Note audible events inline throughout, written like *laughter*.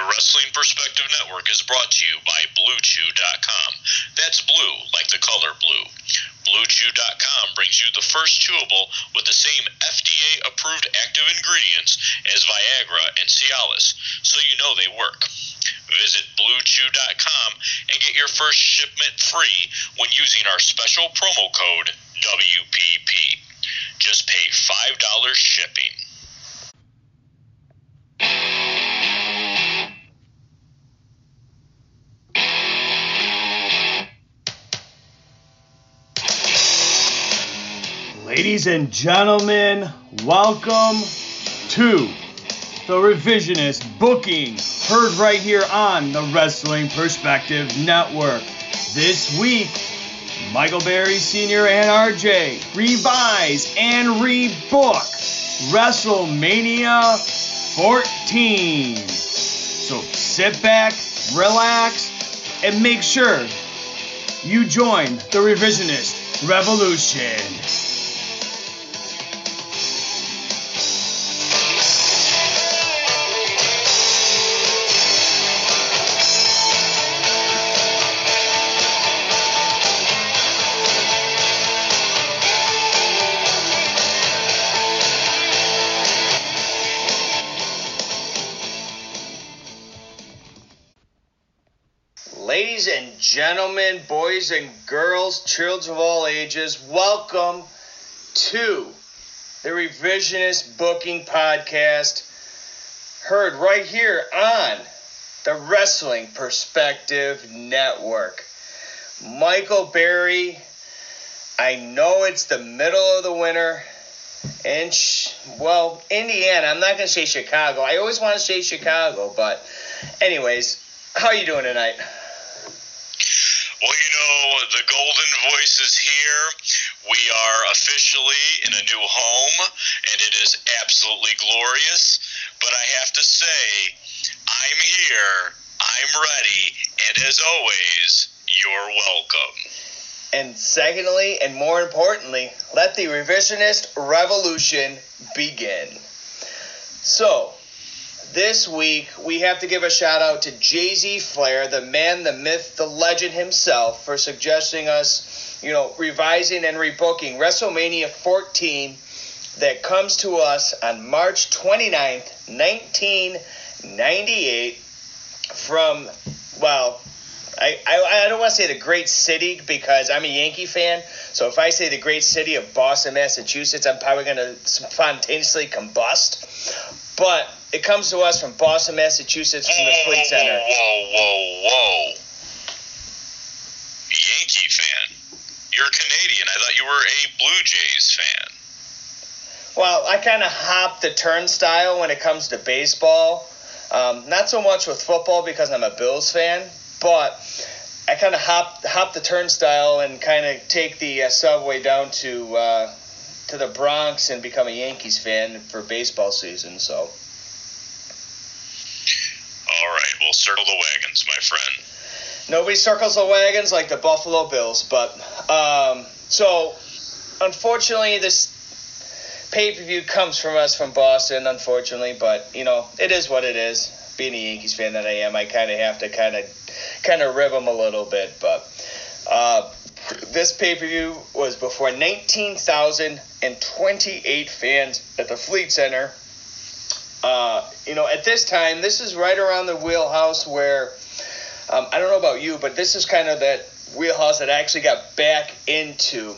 The Wrestling Perspective Network is brought to you by BlueChew.com. That's blue, like the color blue. BlueChew.com brings you the first chewable with the same FDA approved active ingredients as Viagra and Cialis, so you know they work. Visit BlueChew.com and get your first shipment free when using our special promo code WPP. Just pay $5 shipping. Ladies and gentlemen, welcome to the Revisionist Booking, heard right here on the Wrestling Perspective Network. This week, Michael Berry Sr. and RJ revise and rebook WrestleMania 14. So sit back, relax, and make sure you join the Revisionist Revolution. Gentlemen, boys and girls, children of all ages, welcome to the Revisionist Booking Podcast, heard right here on the Wrestling Perspective Network. Michael Berry, I know it's the middle of the winter, and sh- well, Indiana. I'm not gonna say Chicago. I always want to say Chicago, but anyways, how are you doing tonight? Well, you know, the Golden Voice is here. We are officially in a new home, and it is absolutely glorious. But I have to say, I'm here, I'm ready, and as always, you're welcome. And secondly, and more importantly, let the revisionist revolution begin. So, this week we have to give a shout out to Jay Z Flair, the man, the myth, the legend himself, for suggesting us, you know, revising and rebooking WrestleMania 14 that comes to us on March 29th, 1998, from, well, I, I, I don't want to say the great city because I'm a Yankee fan. So if I say the great city of Boston, Massachusetts, I'm probably going to spontaneously combust. But it comes to us from Boston, Massachusetts, from the Fleet Center. Whoa, whoa, whoa, whoa. Yankee fan. You're Canadian. I thought you were a Blue Jays fan. Well, I kind of hop the turnstile when it comes to baseball. Um, not so much with football because I'm a Bills fan, but I kind of hop hop the turnstile and kind of take the uh, subway down to uh, to the Bronx and become a Yankees fan for baseball season. So. All right, we'll circle the wagons, my friend. Nobody circles the wagons like the Buffalo Bills, but um, so unfortunately this pay per view comes from us from Boston, unfortunately, but you know it is what it is. Being a Yankees fan that I am, I kind of have to kind of kind of rib them a little bit, but uh, this pay per view was before 19,028 fans at the Fleet Center. Uh, you know, at this time, this is right around the wheelhouse where um, I don't know about you, but this is kind of that wheelhouse that I actually got back into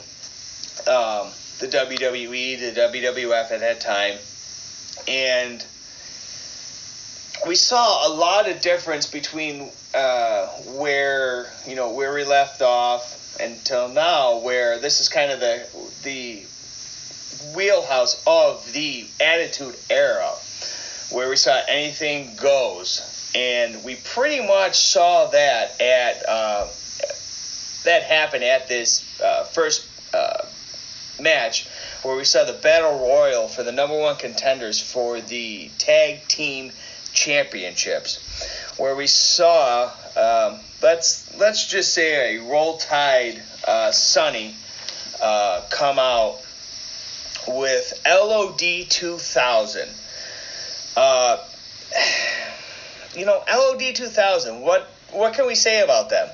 um, the WWE, the WWF at that time, and we saw a lot of difference between uh, where you know where we left off until now, where this is kind of the the wheelhouse of the Attitude Era, where we saw anything goes, and we pretty much saw that at uh, that happen at this uh, first uh, match, where we saw the battle royal for the number one contenders for the tag team championships, where we saw um, let's let's just say a roll tide uh, Sunny uh, come out with LOD 2000. Uh, *sighs* you know, LOD 2000. What what can we say about them?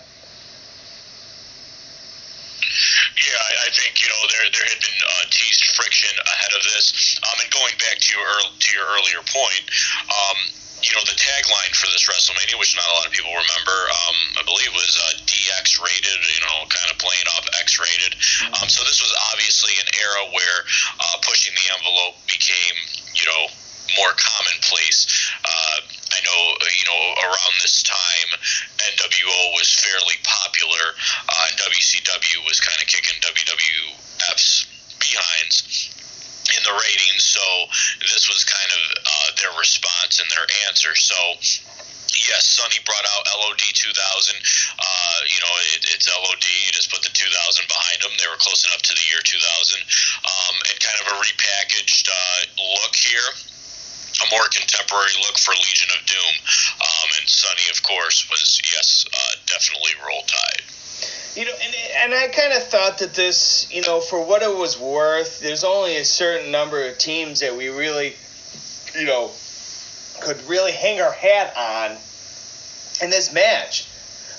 Yeah, I, think you know there there had been uh, teased friction ahead of this, um, and going back to your to your earlier point, um, you know the tagline for this WrestleMania, which not a lot of people remember, um, I believe was uh, DX rated, you know, kind of playing off X rated. Um, so this was obviously an era where uh, pushing the envelope became, you know, more commonplace. Uh, I know, you know, around this time, NWO was fairly popular, uh, and WCW was kind of kicking WWF's behinds in the ratings. So this was kind of uh, their response and their answer. So yes, Sunny brought out LOD 2000. Uh, you know, it, it's LOD. You just put the 2000 behind them. They were close enough to the year 2000. Um, and kind of a repackaged uh, look here. A more contemporary look for Legion of Doom. Um, and Sunny, of course, was, yes, uh, definitely Roll Tide. You know, and, and I kind of thought that this, you know, for what it was worth, there's only a certain number of teams that we really, you know, could really hang our hat on in this match.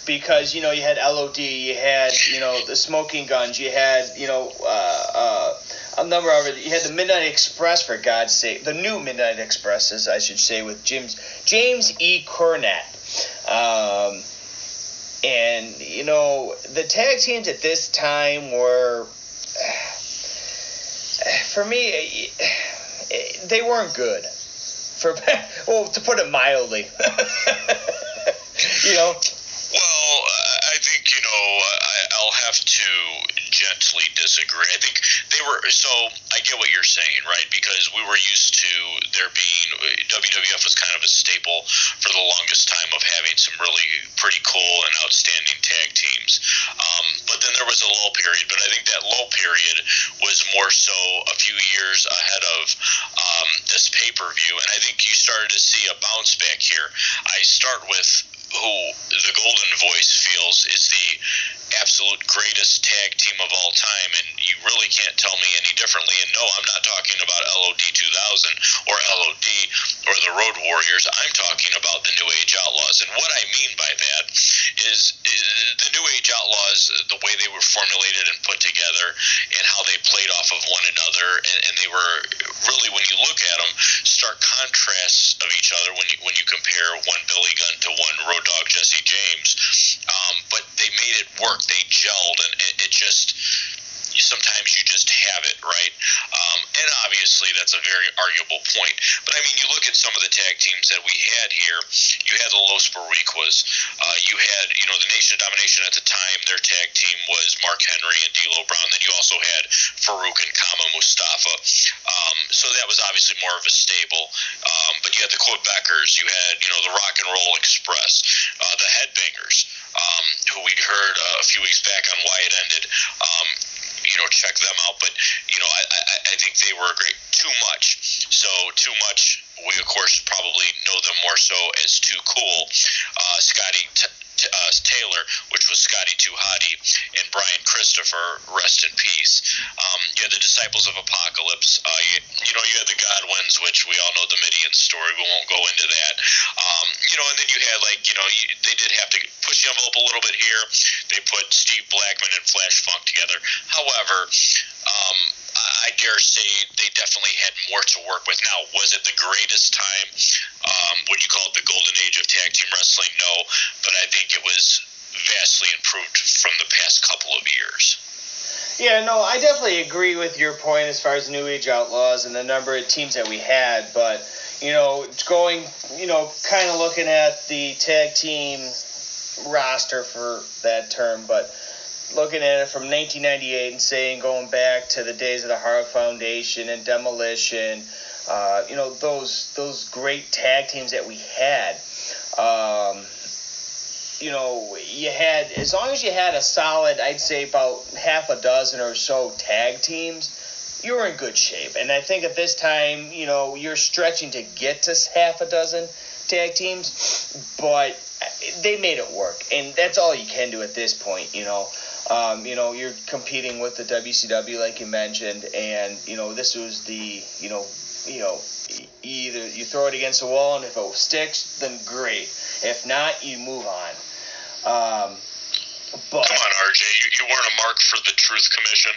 Because, you know, you had LOD, you had, you know, the Smoking Guns, you had, you know, uh, uh, a number of. You had the Midnight Express, for God's sake. The new Midnight Expresses, I should say, with James, James E. Cornette. Um, and, you know, the tag teams at this time were, for me, they weren't good. For *laughs* well, to put it mildly, *laughs* you know. Well, I think you know I'll have to gently disagree. I think they were so. I get what you're saying, right? Because we were used to there being WWF was kind of a staple for the longest time of having some really pretty cool and outstanding tag teams. Um, but then there was a lull period. But I think that lull period was more so a few years ahead of um, this pay per view, and I think you started to see a bounce back here. I start with who the Golden Voice feels is the absolute greatest tag team of all time, and you really can't tell me any differently. And no, I'm not talking about LOD 2000 or LOD or the Road Warriors. I'm talking about the New Age Outlaws. And what I mean by that is, is the New Age Outlaws, the way they were formulated and put together, and how they played off of one another, and, and they were really, when you look at them, stark contrasts of each other when you when you compare one Billy Gunn to one Road Dog Jesse James. Um, but they made it work. They gelled, and it, it just sometimes you just have it, right? Um, and obviously, that's a very arguable point. But I mean, you look at some of the tag teams that we had here. You had the Los Boricuas. Uh, you had, you know, the Nation of Domination at the time. Their tag team was Mark Henry and D'Lo Brown. Then you also had Farouk and Kama Mustafa. Um, so that was obviously more of a stable. Um, but you had the Quebecers. You had, you know, the Rock and Roll Express, uh, the Headbangers, um, who we'd heard uh, a few weeks back on why it ended. You know, check them out. But you know, I, I, I think they were great. Too much. So too much. We of course probably know them more so as too cool. Uh, Scotty. T- uh, Taylor, which was Scotty Hottie, and Brian Christopher, rest in peace. Um, you had the Disciples of Apocalypse. Uh, you, you, know, you had the Godwinns, which we all know the Mideon story. We won't go into that. Um, you know, and then you had like, you know, you, they did have to push the envelope a little bit here. They put Steve Blackman and Flash Funk together. However, um, I dare say they definitely had more to work with. Now, was it the greatest time? Um, would you call it the golden age of tag team wrestling? No, but I think it was vastly improved from the past couple of years. Yeah, no, I definitely agree with your point as far as New Age Outlaws and the number of teams that we had, but you know, going, you know, kind of looking at the tag team roster for that term, but looking at it from 1998 and saying going back to the days of the Hart Foundation and Demolition, uh, you know those those great tag teams that we had. Um, you know, you had as long as you had a solid, I'd say about half a dozen or so tag teams, you were in good shape. And I think at this time, you know, you're stretching to get to half a dozen tag teams, but they made it work, and that's all you can do at this point. You know, um, you know, you're competing with the WCW, like you mentioned, and you know, this was the you know you know, either you throw it against the wall, and if it sticks, then great. If not, you move on. Um, but come on, RJ, you, you weren't a mark for the Truth Commission.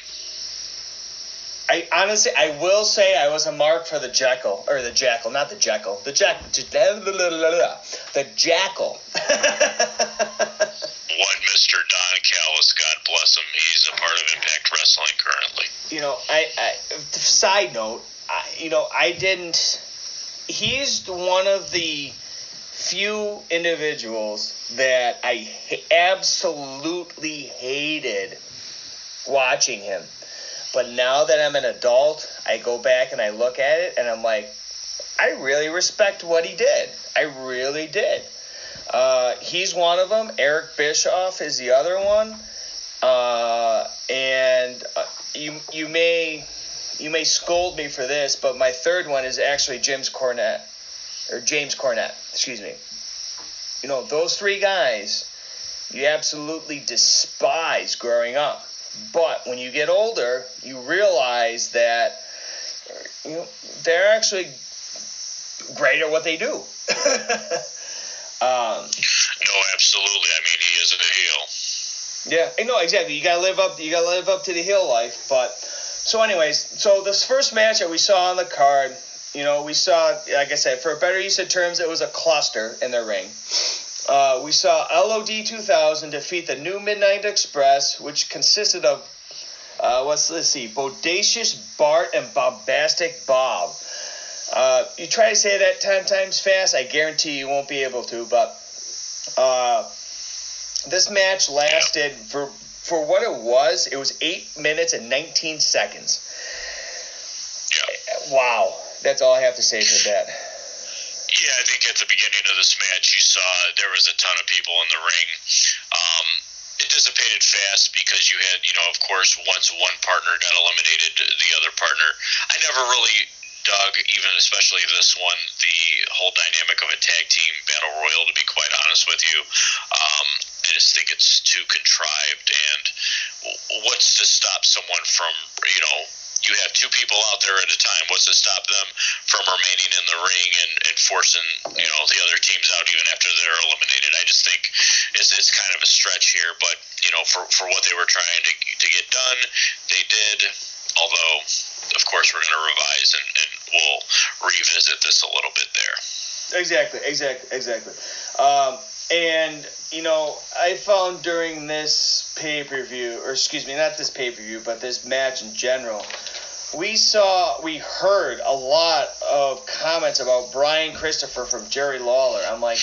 I honestly, I will say I was a mark for the Jekyll or the Jackal, not the Jekyll, the Jack, the *laughs* Jackal. *laughs* One Mr. Don Callis, God bless him. He's a part of Impact Wrestling currently. You know, I, I side note, I, you know, I didn't. He's one of the few individuals that I absolutely hated watching him. But now that I'm an adult, I go back and I look at it and I'm like, I really respect what he did. I really did. Uh, he's one of them. Eric Bischoff is the other one. Uh, and uh, you you may you may scold me for this, but my third one is actually James Cornette or James Cornette. Excuse me. You know those three guys you absolutely despise growing up, but when you get older, you realize that you know they're actually great at what they do. *laughs* Um, no, absolutely. I mean, he is a heel. Yeah, no, exactly. You gotta live up. You gotta live up to the heel life. But so, anyways, so this first match that we saw on the card, you know, we saw, like I said, for a better use of terms, it was a cluster in the ring. Uh, we saw LOD 2000 defeat the New Midnight Express, which consisted of, uh, what's let's see, Bodacious Bart and Bombastic Bob. Uh, you try to say that 10 times fast, I guarantee you won't be able to, but uh, this match lasted for for what it was, it was 8 minutes and 19 seconds. Yeah. Wow. That's all I have to say for that. Yeah, I think at the beginning of this match, you saw there was a ton of people in the ring. Um, it dissipated fast because you had, you know, of course, once one partner got eliminated, the other partner. I never really dug, even especially this one, the whole dynamic of a tag team battle royal. To be quite honest with you, um, I just think it's too contrived. And what's to stop someone from, you know, you have two people out there at a time. What's to stop them from remaining in the ring and, and forcing you know the other teams out even after they're eliminated? I just think it's, it's kind of a stretch here, but you know for for what they were trying to to get done, they did. Although of course, we're going to revise and, and we'll revisit this a little bit there. Exactly, exactly, exactly. Um, and you know, I found during this pay per view, or excuse me, not this pay per view, but this match in general, we saw, we heard a lot of comments about Brian Christopher from Jerry Lawler. I'm like,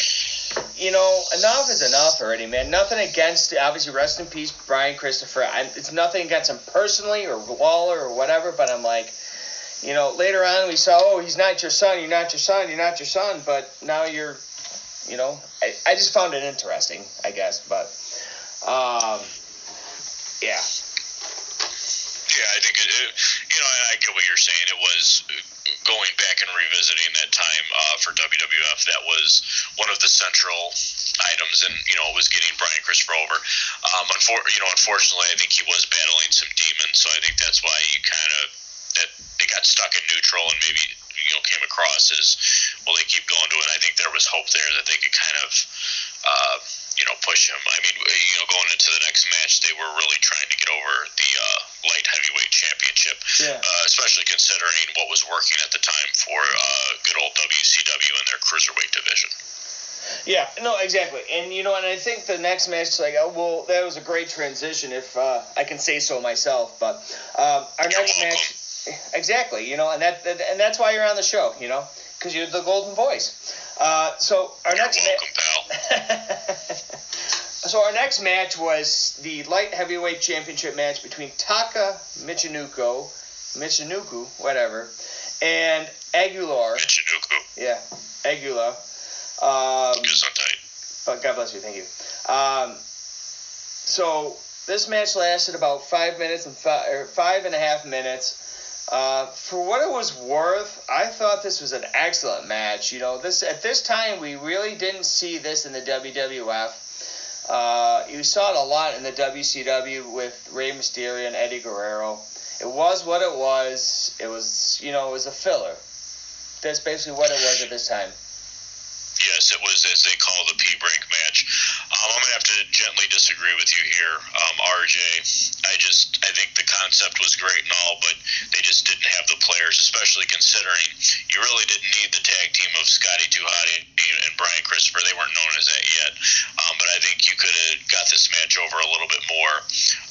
you know, enough is enough already, man. Nothing against, obviously, rest in peace, Brian Christopher. I'm, it's nothing against him personally or Lawler or whatever, but I'm like, you know, later on we saw, oh, he's not your son, you're not your son, you're not your son, but now you're, you know, I, I just found it interesting, I guess, but, um, yeah. Yeah, I think it, it, you know, I get what you're saying. It was going back and revisiting that time uh, for WWF. That was one of the central items, and you know, it was getting Brian Christopher over. Um, unfor- you know, unfortunately, I think he was battling some demons, so I think that's why you kind of that they got stuck in neutral and maybe you know came across as well. They keep going to it. I think there was hope there that they could kind of. Uh, you know, push him. I mean, you know, going into the next match, they were really trying to get over the uh, light heavyweight championship, yeah. uh, especially considering what was working at the time for uh, good old WCW and their cruiserweight division. Yeah, no, exactly, and you know, and I think the next match, like, oh, well, that was a great transition, if uh, I can say so myself. But um, our you're next welcome. match, exactly, you know, and that, and that's why you're on the show, you know, because you're the golden voice. Uh, so our You're next welcome, match. pal. *laughs* so our next match was the light heavyweight championship match between Taka Michinoku, Michinoku, whatever, and Aguila. Michinoku. Yeah, Aguila. Um, but God bless you. Thank you. Um, so this match lasted about five minutes and five, or five and a half minutes. Uh, for what it was worth, I thought this was an excellent match. You know, this at this time we really didn't see this in the WWF. Uh, you saw it a lot in the WCW with Rey Mysterio and Eddie Guerrero. It was what it was. It was, you know, it was a filler. that's basically what it was at this time. Yes, it was as they call the P break match. Um, I'm gonna have to gently disagree with you here, um, RJ. I just I think the concept was great and all, but they just didn't have the players, especially considering you really didn't need the tag team of Scotty 2 Hotty and Brian Christopher. They weren't known as that yet, um, but I think you could have got this match over a little bit more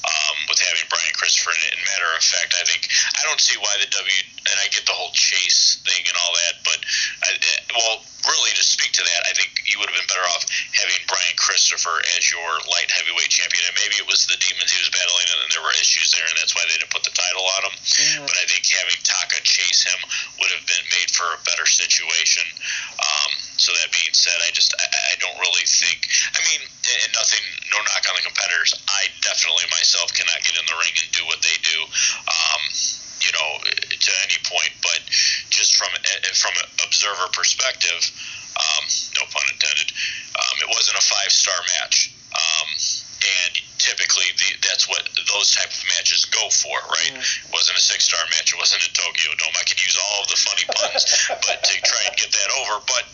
um, with having Brian Christopher in it. And matter of fact, I think I don't see why the W and I get the whole chase thing and all that, but I, well, really to speak to that, I think you would have been better off having Brian Christopher as your light heavyweight champion, and maybe it was the demons he was battling, and there were issues there, and that's why they didn't put the title on him. Mm-hmm. But I think having Taka chase him would have been made for a better situation. Um, so that being said, I just I, I don't really think. I mean, and nothing, no knock on the competitors. I definitely myself cannot get in the ring and do what they do. Um, you know, to any point, but just from from an observer perspective, um, no pun intended, um, it wasn't a five star match. Um, and typically the, that's what those type of matches go for, right? Mm. It wasn't a six star match. It wasn't a Tokyo Dome. I could use all of the funny puns, *laughs* but to try and get that over. But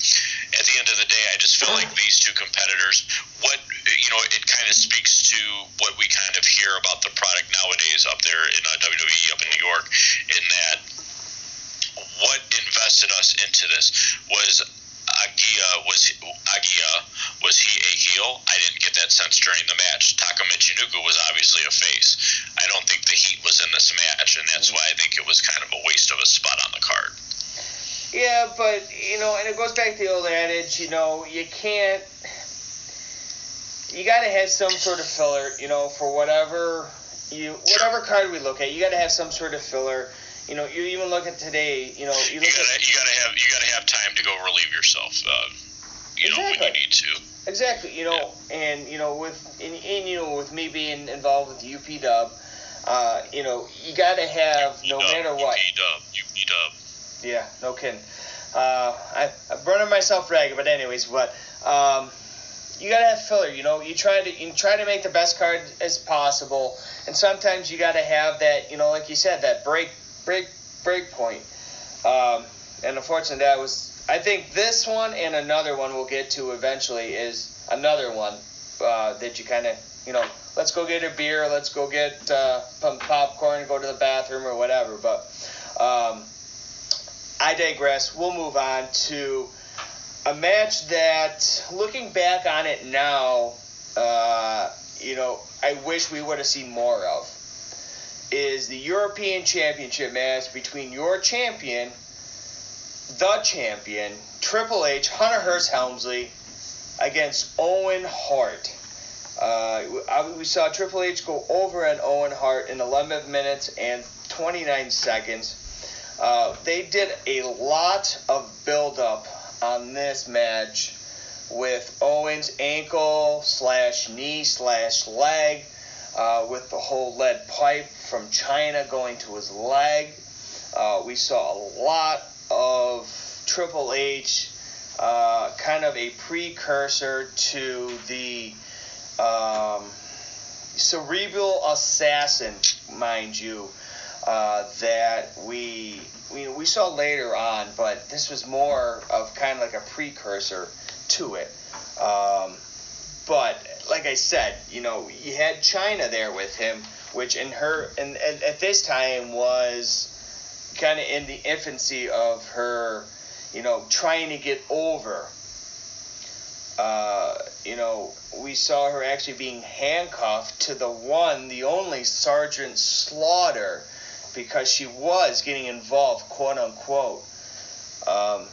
at the end of the day, I just feel like these two competitors, what you know, it kind of speaks to what we kind of hear about the product nowadays up there in uh, WWE up in New York, in that what invested us into this was Agia was Agia was he a heel? I didn't get that sense during the match. Taka Michinoku was obviously a face. I don't think the heat was in this match, and that's why I think it was kind of a waste of a spot on the card. Yeah, but you know, and it goes back to the old adage, you know, you can't. You got to have some sort of filler, you know, for whatever you whatever card we look at. You got to have some sort of filler you know, you even look at today. You know, you, you gotta at, you gotta have you gotta have time to go relieve yourself. Uh, you exactly. know when you need to. Exactly. You know, yeah. and you know with and, and, you know with me being involved with UP Dub, uh, you know you gotta have no matter what. UP Dub. UP Dub. Yeah. No kidding. Uh, I, I'm burning myself ragged, but anyways, but um, you gotta have filler. You know, you try to you try to make the best card as possible, and sometimes you gotta have that. You know, like you said, that break break break point. Um, and unfortunately, that was. I think this one and another one we'll get to eventually is another one uh, that you kind of you know let's go get a beer, let's go get uh, some popcorn, go to the bathroom or whatever. But um, I digress. We'll move on to a match that, looking back on it now, uh, you know, I wish we would have seen more of is the European Championship match between your champion, the champion, Triple H, Hunter Hearst Helmsley, against Owen Hart. Uh, we saw Triple H go over on Owen Hart in 11 minutes and 29 seconds. Uh, they did a lot of build-up on this match with Owen's ankle slash knee slash leg uh, with the whole lead pipe from Chyna going to his leg. Uh, we saw a lot of Triple H, uh, kind of a precursor to the um, cerebral assassin, mind you, uh, that we, we we saw later on, but this was more of kind of like a precursor to it. Um, but like I said, you know, you had Chyna there with him, which in her and at, at this time was kind of in the infancy of her, you know, trying to get over. Uh, you know, we saw her actually being handcuffed to the one, the only Sergeant Slaughter, because she was getting involved, quote unquote, um,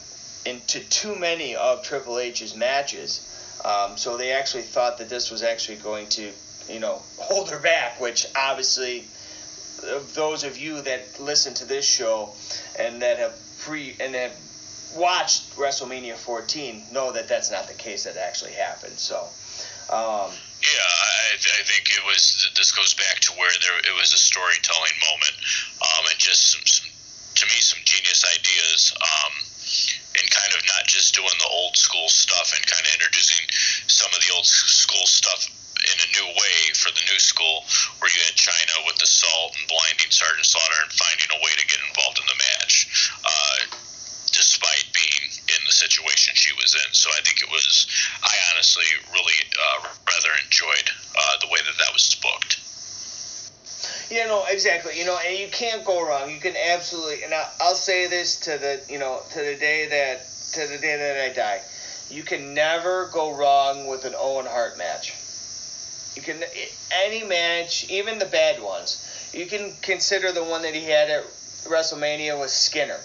into too many of Triple H's matches. Um, so they actually thought that this was actually going to, you know, hold her back, which obviously, those of you that listen to this show and that have pre and have watched WrestleMania 14 know that that's not the case that actually happened. So. Um, yeah, I, I think it was. This goes back to where there it was a storytelling moment, um, and just some, some, to me, some genius ideas. And kind of not just doing the old school stuff and kind of introducing some of the old school stuff in a new way for the new school, where you had Chyna with the salt and blinding Sergeant Slaughter and finding a way to get involved in the match. Uh, despite being in the situation she was in. So I think it was, I honestly really uh, rather enjoyed uh, the way that that was booked. You know exactly. You know, and you can't go wrong. You can absolutely, and I, I'll say this to the, you know, to the day that, to the day that I die. You can never go wrong with an Owen Hart match. You can any match, even the bad ones. You can consider the one that he had at WrestleMania with Skinner.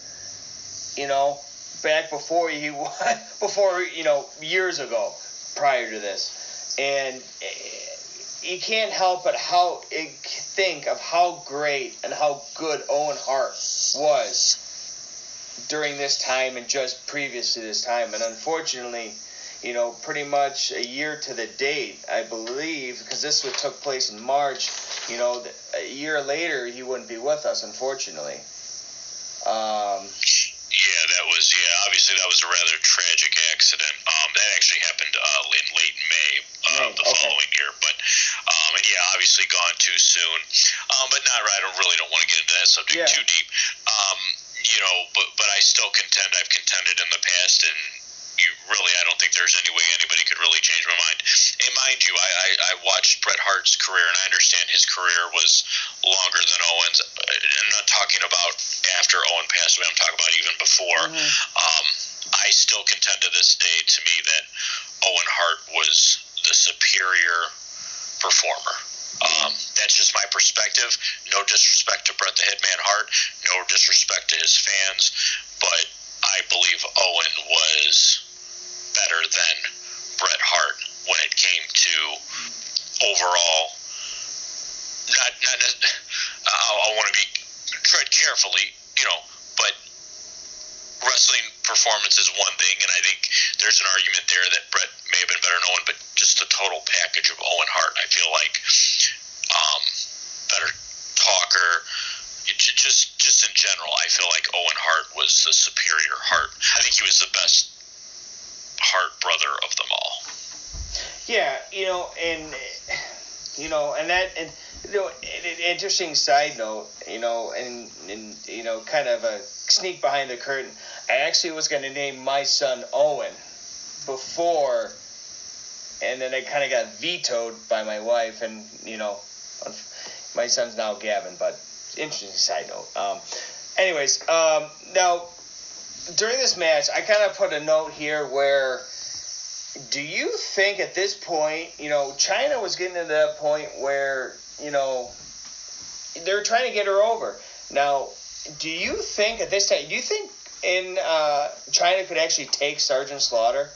You know, back before he *laughs* before you know years ago, prior to this, and eh, you can't help but how think of how great and how good Owen Hart was during this time and just previous to this time, and unfortunately you know, pretty much a year to the date, I believe, because this would took place in March. You know, a year later, he wouldn't be with us, unfortunately. Um, yeah, that was yeah. Obviously, that was a rather tragic accident. Um, that actually happened uh, in late May uh, May, the okay. following year. But um, and yeah, obviously gone too soon. Um, but not right. I don't really don't want to get into that subject yeah. too deep. Um, you know, but but I still contend. I've contended in the past, and you really, I don't think there's any way anybody could really change my mind. And mind you, I, I, I watched Bret Hart's career, and I understand his career was longer than Owen's. I'm not talking about after Owen passed away. I'm talking about even before. Mm-hmm. Um, I still contend to this day, to me, that Owen Hart was the superior performer. Um, that's just my perspective. No disrespect to Bret the Hitman Hart, no disrespect to his fans, but I believe Owen was better than Bret Hart when it came to overall. Not, not. Uh, I want to be tread carefully, you know, but wrestling performance is one thing, and I think there's an argument there that Bret may have been better than Owen, but just the total package of Owen Hart, I feel like um, better talker. just just in general, I feel like Owen Hart was the superior Hart. I think he was the best Hart brother of them all. Yeah, you know, and you know, and that, and you know, interesting side note, you know, and and you know, kind of a sneak behind the curtain. I actually was going to name my son Owen before, and then I kind of got vetoed by my wife, and you know, my son's now Gavin. But interesting side note. Um, anyways, um, now during this match, I kind of put a note here where do you think at this point, you know, Chyna was getting to that point where, you know, they're trying to get her over. Now, do you think at this time, do you think in uh, Chyna could actually take Sergeant Slaughter?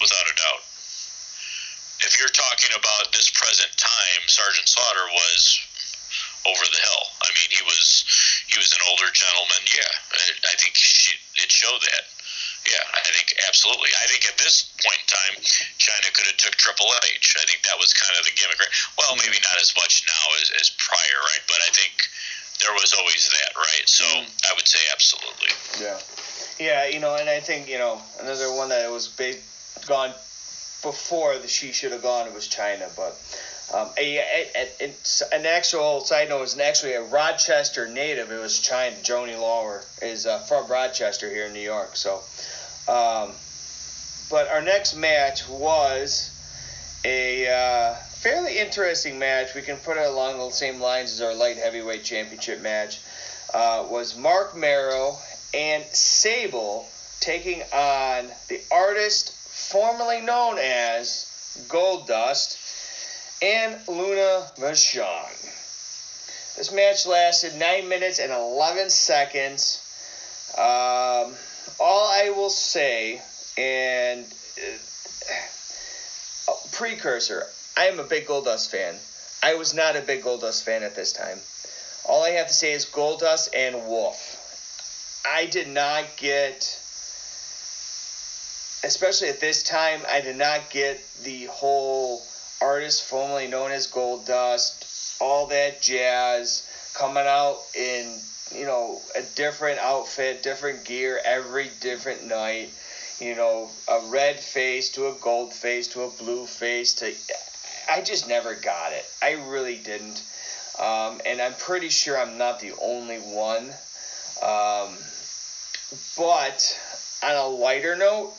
Without a doubt. If you're talking about this present time, Sergeant Slaughter was over the hill. I mean, he was he was an older gentleman. Yeah, I, think she, it showed that. Yeah, I think absolutely. I think at this point in time, Chyna could have took Triple H. I think that was kind of the gimmick. Right? Well, maybe not as much now as, as prior, right? But I think there was always that, right? So mm. I would say absolutely. Yeah, yeah. You know, and I think you know another one that was big, gone before the she should have gone was Chyna, but um, a, a, a, an actual side note is actually a Rochester native. It was Chyna Joni Laurer is uh, from Rochester here in New York. So, um, but our next match was a uh, fairly interesting match. We can put it along the same lines as our light heavyweight championship match. Uh, was Marc Mero and Sable taking on the artist formerly known as Goldust and Luna Vachon. This match lasted 9 minutes and 11 seconds. Um, all I will say, and uh, precursor, I am a big Goldust fan. I was not a big Goldust fan at this time. All I have to say is Goldust and Wolf. I did not get, especially at this time, I did not get the whole artist formerly known as Goldust, all that jazz, coming out in you know a different outfit, different gear every different night. You know, a red face to a gold face to a blue face to. I just never got it. I really didn't. Um, and I'm pretty sure I'm not the only one. Um, but on a lighter note,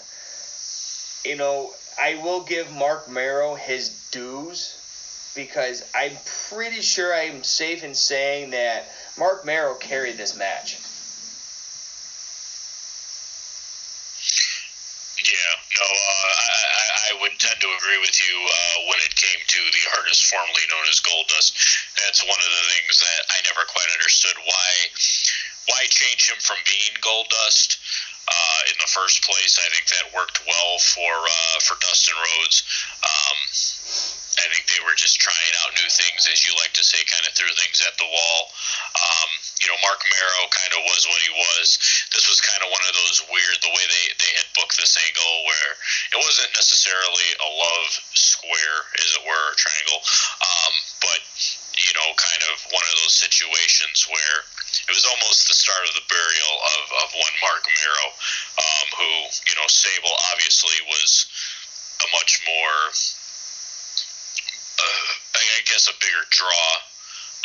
you know, I will give Marc Mero his dues because I'm pretty sure I'm safe in saying that Marc Mero carried this match. Yeah, no, uh, I, I would tend to agree with you uh, when it came to the artist formerly known as Goldust. That's one of the things that I never quite understood why why change him from being Goldust uh, in the first place. I think that worked well for uh, for Dustin Rhodes. Um, I think they were just trying out new things, as you like to say, kind of threw things at the wall. Um, you know, Marc Mero kind of was what he was. This was kind of one of those weird, the way they, they had booked this angle where it wasn't necessarily a love square, as it were, or triangle, um, but, you know, kind of one of those situations where it was almost the start of the burial of, of one Marc Mero, um, who, you know, Sable obviously was a much more Guess, a bigger draw.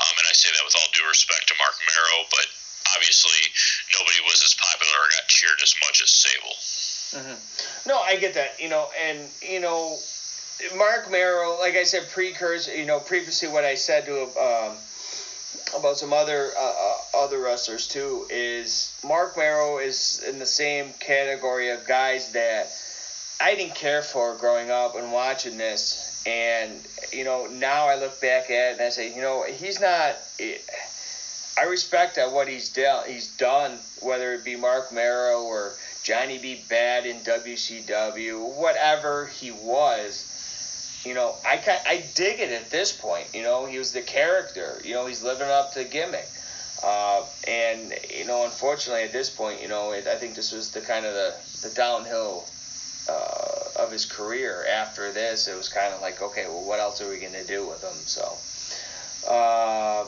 Um, and I say that with all due respect to Marc Mero, but obviously nobody was as popular or got cheered as much as Sable. Mm-hmm. No, I get that. You know, and you know, Marc Mero, like I said, precursor. You know, previously what I said to um, about some other uh, uh, other wrestlers too is Marc Mero is in the same category of guys that I didn't care for growing up and watching this and you know, now I look back at it and I say, you know, he's not. I respect at what he's done. He's done, whether it be Marc Mero or Johnny B. Badd in WCW, whatever he was. You know, I I dig it at this point. You know, he was the character. You know, he's living up to the gimmick. Uh, and you know, unfortunately, at this point, you know, it, I think this was the kind of the the downhill uh, of his career after this, it was kind of like, okay, well, what else are we going to do with him? So, uh,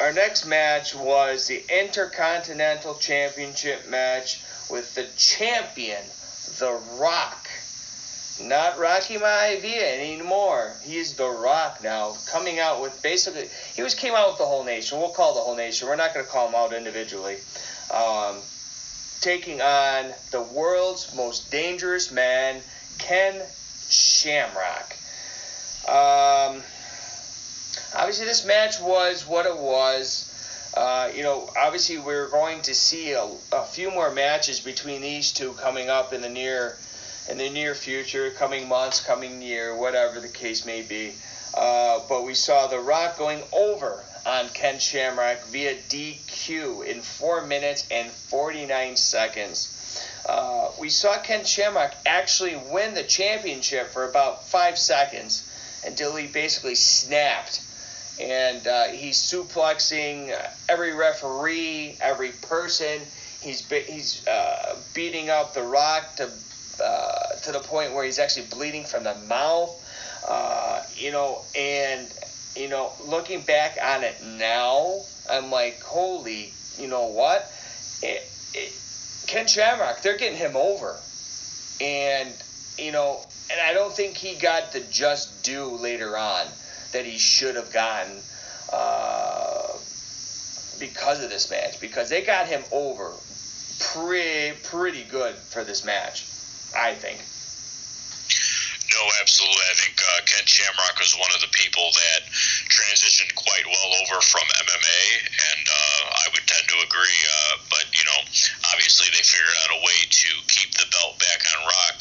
our next match was the Intercontinental Championship match with the champion, The Rock. Not Rocky Maivia anymore. He's The Rock now, coming out with basically, he was came out with the whole nation. We'll call the whole nation. We're not going to call him out individually. Um, taking on the world's most dangerous man, Ken Shamrock. Um, obviously, this match was what it was. Uh, you know, obviously, we're going to see a, a, few more matches between these two coming up in the near in the near future, coming months, coming year, whatever the case may be. Uh, but we saw The Rock going over on Ken Shamrock via DQ in 4 minutes and 49 seconds. Uh, we saw Ken Shamrock actually win the championship for about five seconds until he basically snapped. And uh, he's suplexing every referee, every person. He's he's uh, beating up the Rock to uh, to the point where he's actually bleeding from the mouth. Uh, you know, and you know, looking back on it now, I'm like, holy, you know what? It, it, Ken Shamrock, they're getting him over. And, you know, and I don't think he got the just due later on that he should have gotten uh, because of this match. Because they got him over pretty, pretty good for this match, I think. No, absolutely. I think uh, Ken Shamrock was one of the people that transitioned quite well over from MMA, and uh, I would tend to agree. Uh, but you know, obviously they figured out a way to keep the belt back on Rock,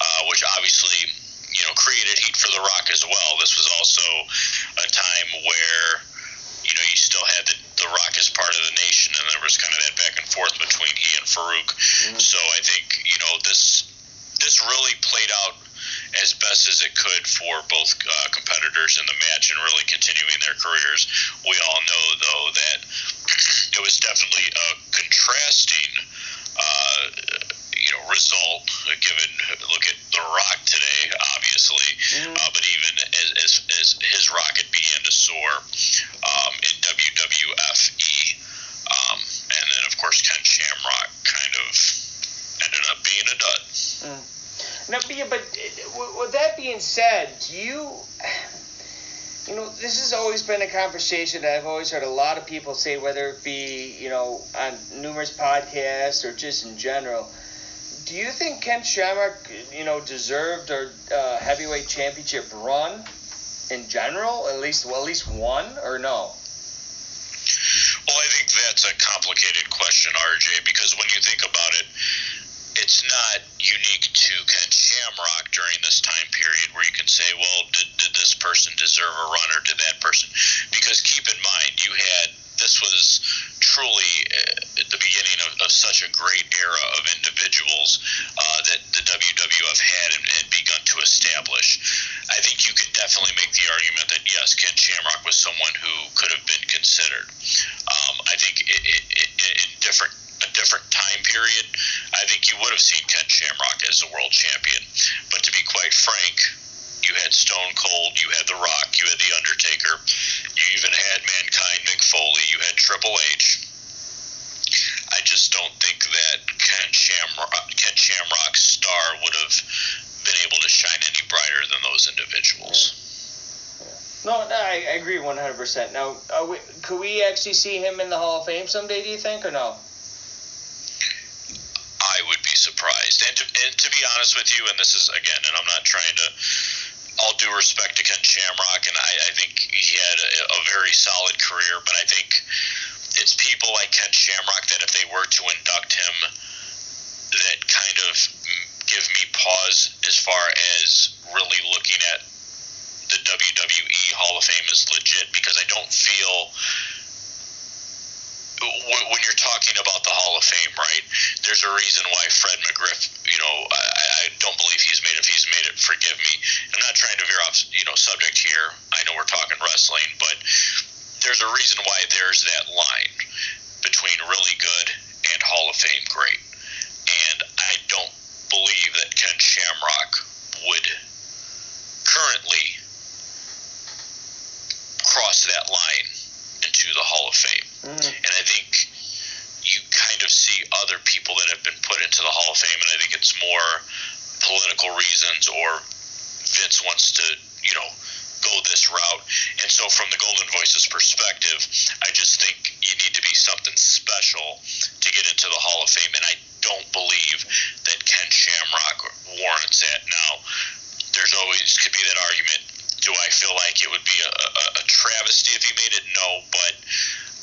uh, which obviously you know created heat for the Rock as well. This was also a time where you know you still had the, the Rock as part of the nation, and there was kind of that back and forth between he and Farouk. Mm-hmm. So I think you know this this really played out as best as it could for both uh, competitors in the match and really continuing their careers. We all know, though, that *clears throat* it was definitely a contrasting. Uh, you know, result given look at the Rock today, obviously, mm-hmm. uh, but even as, as, as, his rocket began to soar um, in WWFE, um, and then of course Ken Shamrock kind of ended up being a dud. Mm. No, but, but with that being said, do you *sighs* you know, this has always been a conversation that I've always heard a lot of people say, whether it be, you know, on numerous podcasts or just in general. Do you think Ken Shamrock, you know, deserved a uh, heavyweight championship run in general? At least, well, at least one, or no? Well, I think that's a complicated question, RJ, because when you think about it, it's not unique to Ken Shamrock during this time period where you can say, well, did, did this person deserve a run or did that person? Because keep in mind, you had this was truly uh, the beginning of, of, such a great era of individuals uh, that the WWF had and, and, begun to establish. I think you could definitely make the argument that yes, Ken Shamrock was someone who could have been considered. Um, I think in different a different time period, I think you would have seen Ken Shamrock as the world champion. But to be quite frank, you had Stone Cold, you had The Rock, you had The Undertaker, you even had Mankind, Mick Foley, you had Triple H. I just don't think that Ken Shamrock, Ken Shamrock's star would have been able to shine any brighter than those individuals. No, no, I, I agree 100%. Now, we, could we actually see him in the Hall of Fame someday, do you think, or no? You, and this is again, and I'm not trying to. All due respect to Ken Shamrock, and I, I think he had a, a very solid career, but I think it's people like Ken Shamrock that if they were to induct him, that kind of give me pause as far as really looking at the WWE Hall of Fame as legit because I don't feel when you're talking about the Hall of Fame, right? There's a reason why Fred McGriff, you know, I, I don't believe he's made. If he's made it, forgive me. I'm not trying to veer off, you know, subject here. I know we're talking wrestling, but there's a reason why there's that line between really good and Hall of Fame great. And I don't believe that Ken Shamrock would currently cross that line into the Hall of Fame. Mm. And I think you kind of see other people that have been put into the Hall of Fame, and I think it's more political reasons or Vince wants to, you know, go this route. And so, from the Golden Voices perspective, I just think you need to be something special to get into the Hall of Fame. And I don't believe that Ken Shamrock warrants that. Now, there's always could be that argument. Do I feel like it would be a, a, a travesty if he made it? No, but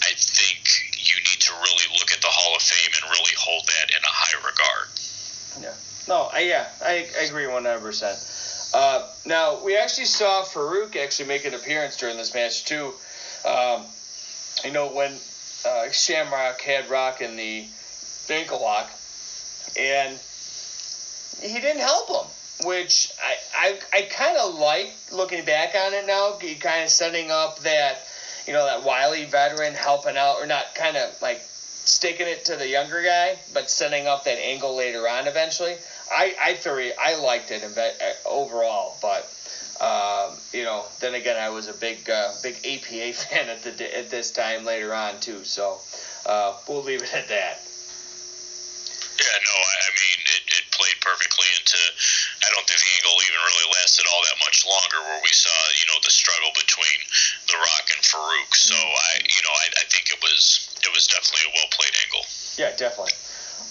I think you need to really look at the Hall of Fame and really hold that in a high regard. Yeah. No, I, yeah, I, I agree 100%. Uh, now, we actually saw Farouk actually make an appearance during this match, too. Um, you know, when uh, Shamrock had Rock in the ankle lock, and he didn't help him, which I, I, I kind of like looking back on it now, kind of setting up that you know, that wily veteran helping out, or not kind of like sticking it to the younger guy, but setting up that angle later on eventually. I I thought I liked it uh, overall, but um, you know, then again, I was a big uh, big APA *laughs* fan at the at this time later on too. So uh, we'll leave it at that. Yeah, no, I, I mean it, it played perfectly into. I don't think the angle even really lasted all that much longer, where we saw you know the struggle between The Rock and Farouk. So mm-hmm. I, you know, I, I think it was it was definitely a well played angle. Yeah, definitely.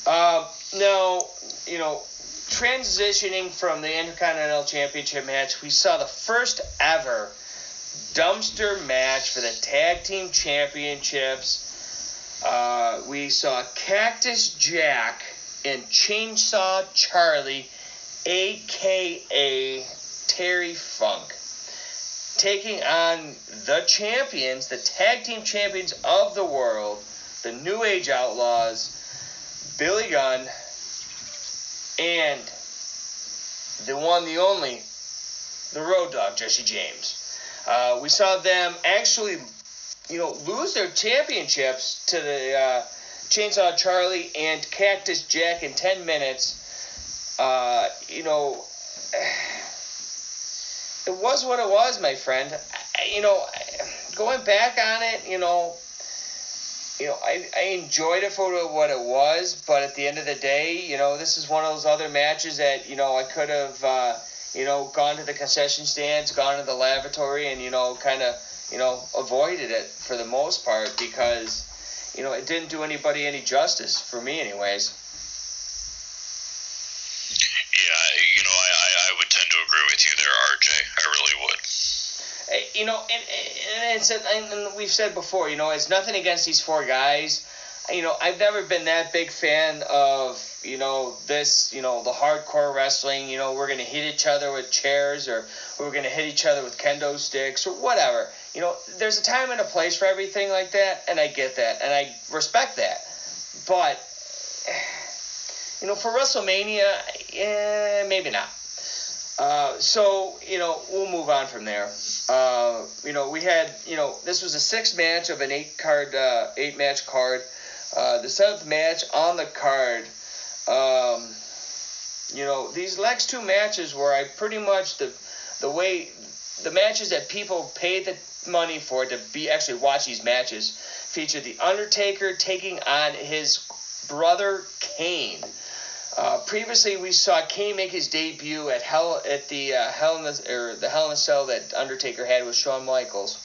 Uh, now, you know, transitioning from the Intercontinental Championship match, we saw the first ever dumpster match for the tag team championships. Uh, we saw Cactus Jack and Chainsaw Charlie, aka Terry Funk, taking on the champions, the tag team champions of the world, the New Age Outlaws, Billy Gunn, and the one, the only, the Road Dog, Jesse James. Uh, we saw them actually, you know, lose their championships to the uh, Chainsaw Charlie and Cactus Jack in 10 minutes, uh, you know, it was what it was, my friend. You know, going back on it, you know, you know, I, I enjoyed it for what it was, but at the end of the day, you know, this is one of those other matches that, you know, I could have uh, you know, gone to the concession stands, gone to the lavatory, and you know, kind of, you know, avoided it for the most part because, you know, it didn't do anybody any justice for me, anyways. Yeah, you know, I, I, would tend to agree with you there, RJ. I really would. You know, and, and, it's, and we've said before, you know, it's nothing against these four guys. You know, I've never been that big fan of you know, this, you know, the hardcore wrestling, you know, we're going to hit each other with chairs or we're going to hit each other with kendo sticks or whatever. You know, there's a time and a place for everything like that, and I get that, and I respect that. But, *sighs* you know, for WrestleMania, eh, maybe not. Uh, so, you know, we'll move on from there. Uh, you know, we had, you know, this was a six match of an eight card, uh, eight match card. Uh, the seventh match on the card um, you know, these next two matches were I pretty much the the way the matches that people paid the money for to be actually watch these matches featured the Undertaker taking on his brother Kane. Uh, previously, we saw Kane make his debut at Hell at the uh, Hell in the or the Hell in a Cell that Undertaker had with Shawn Michaels.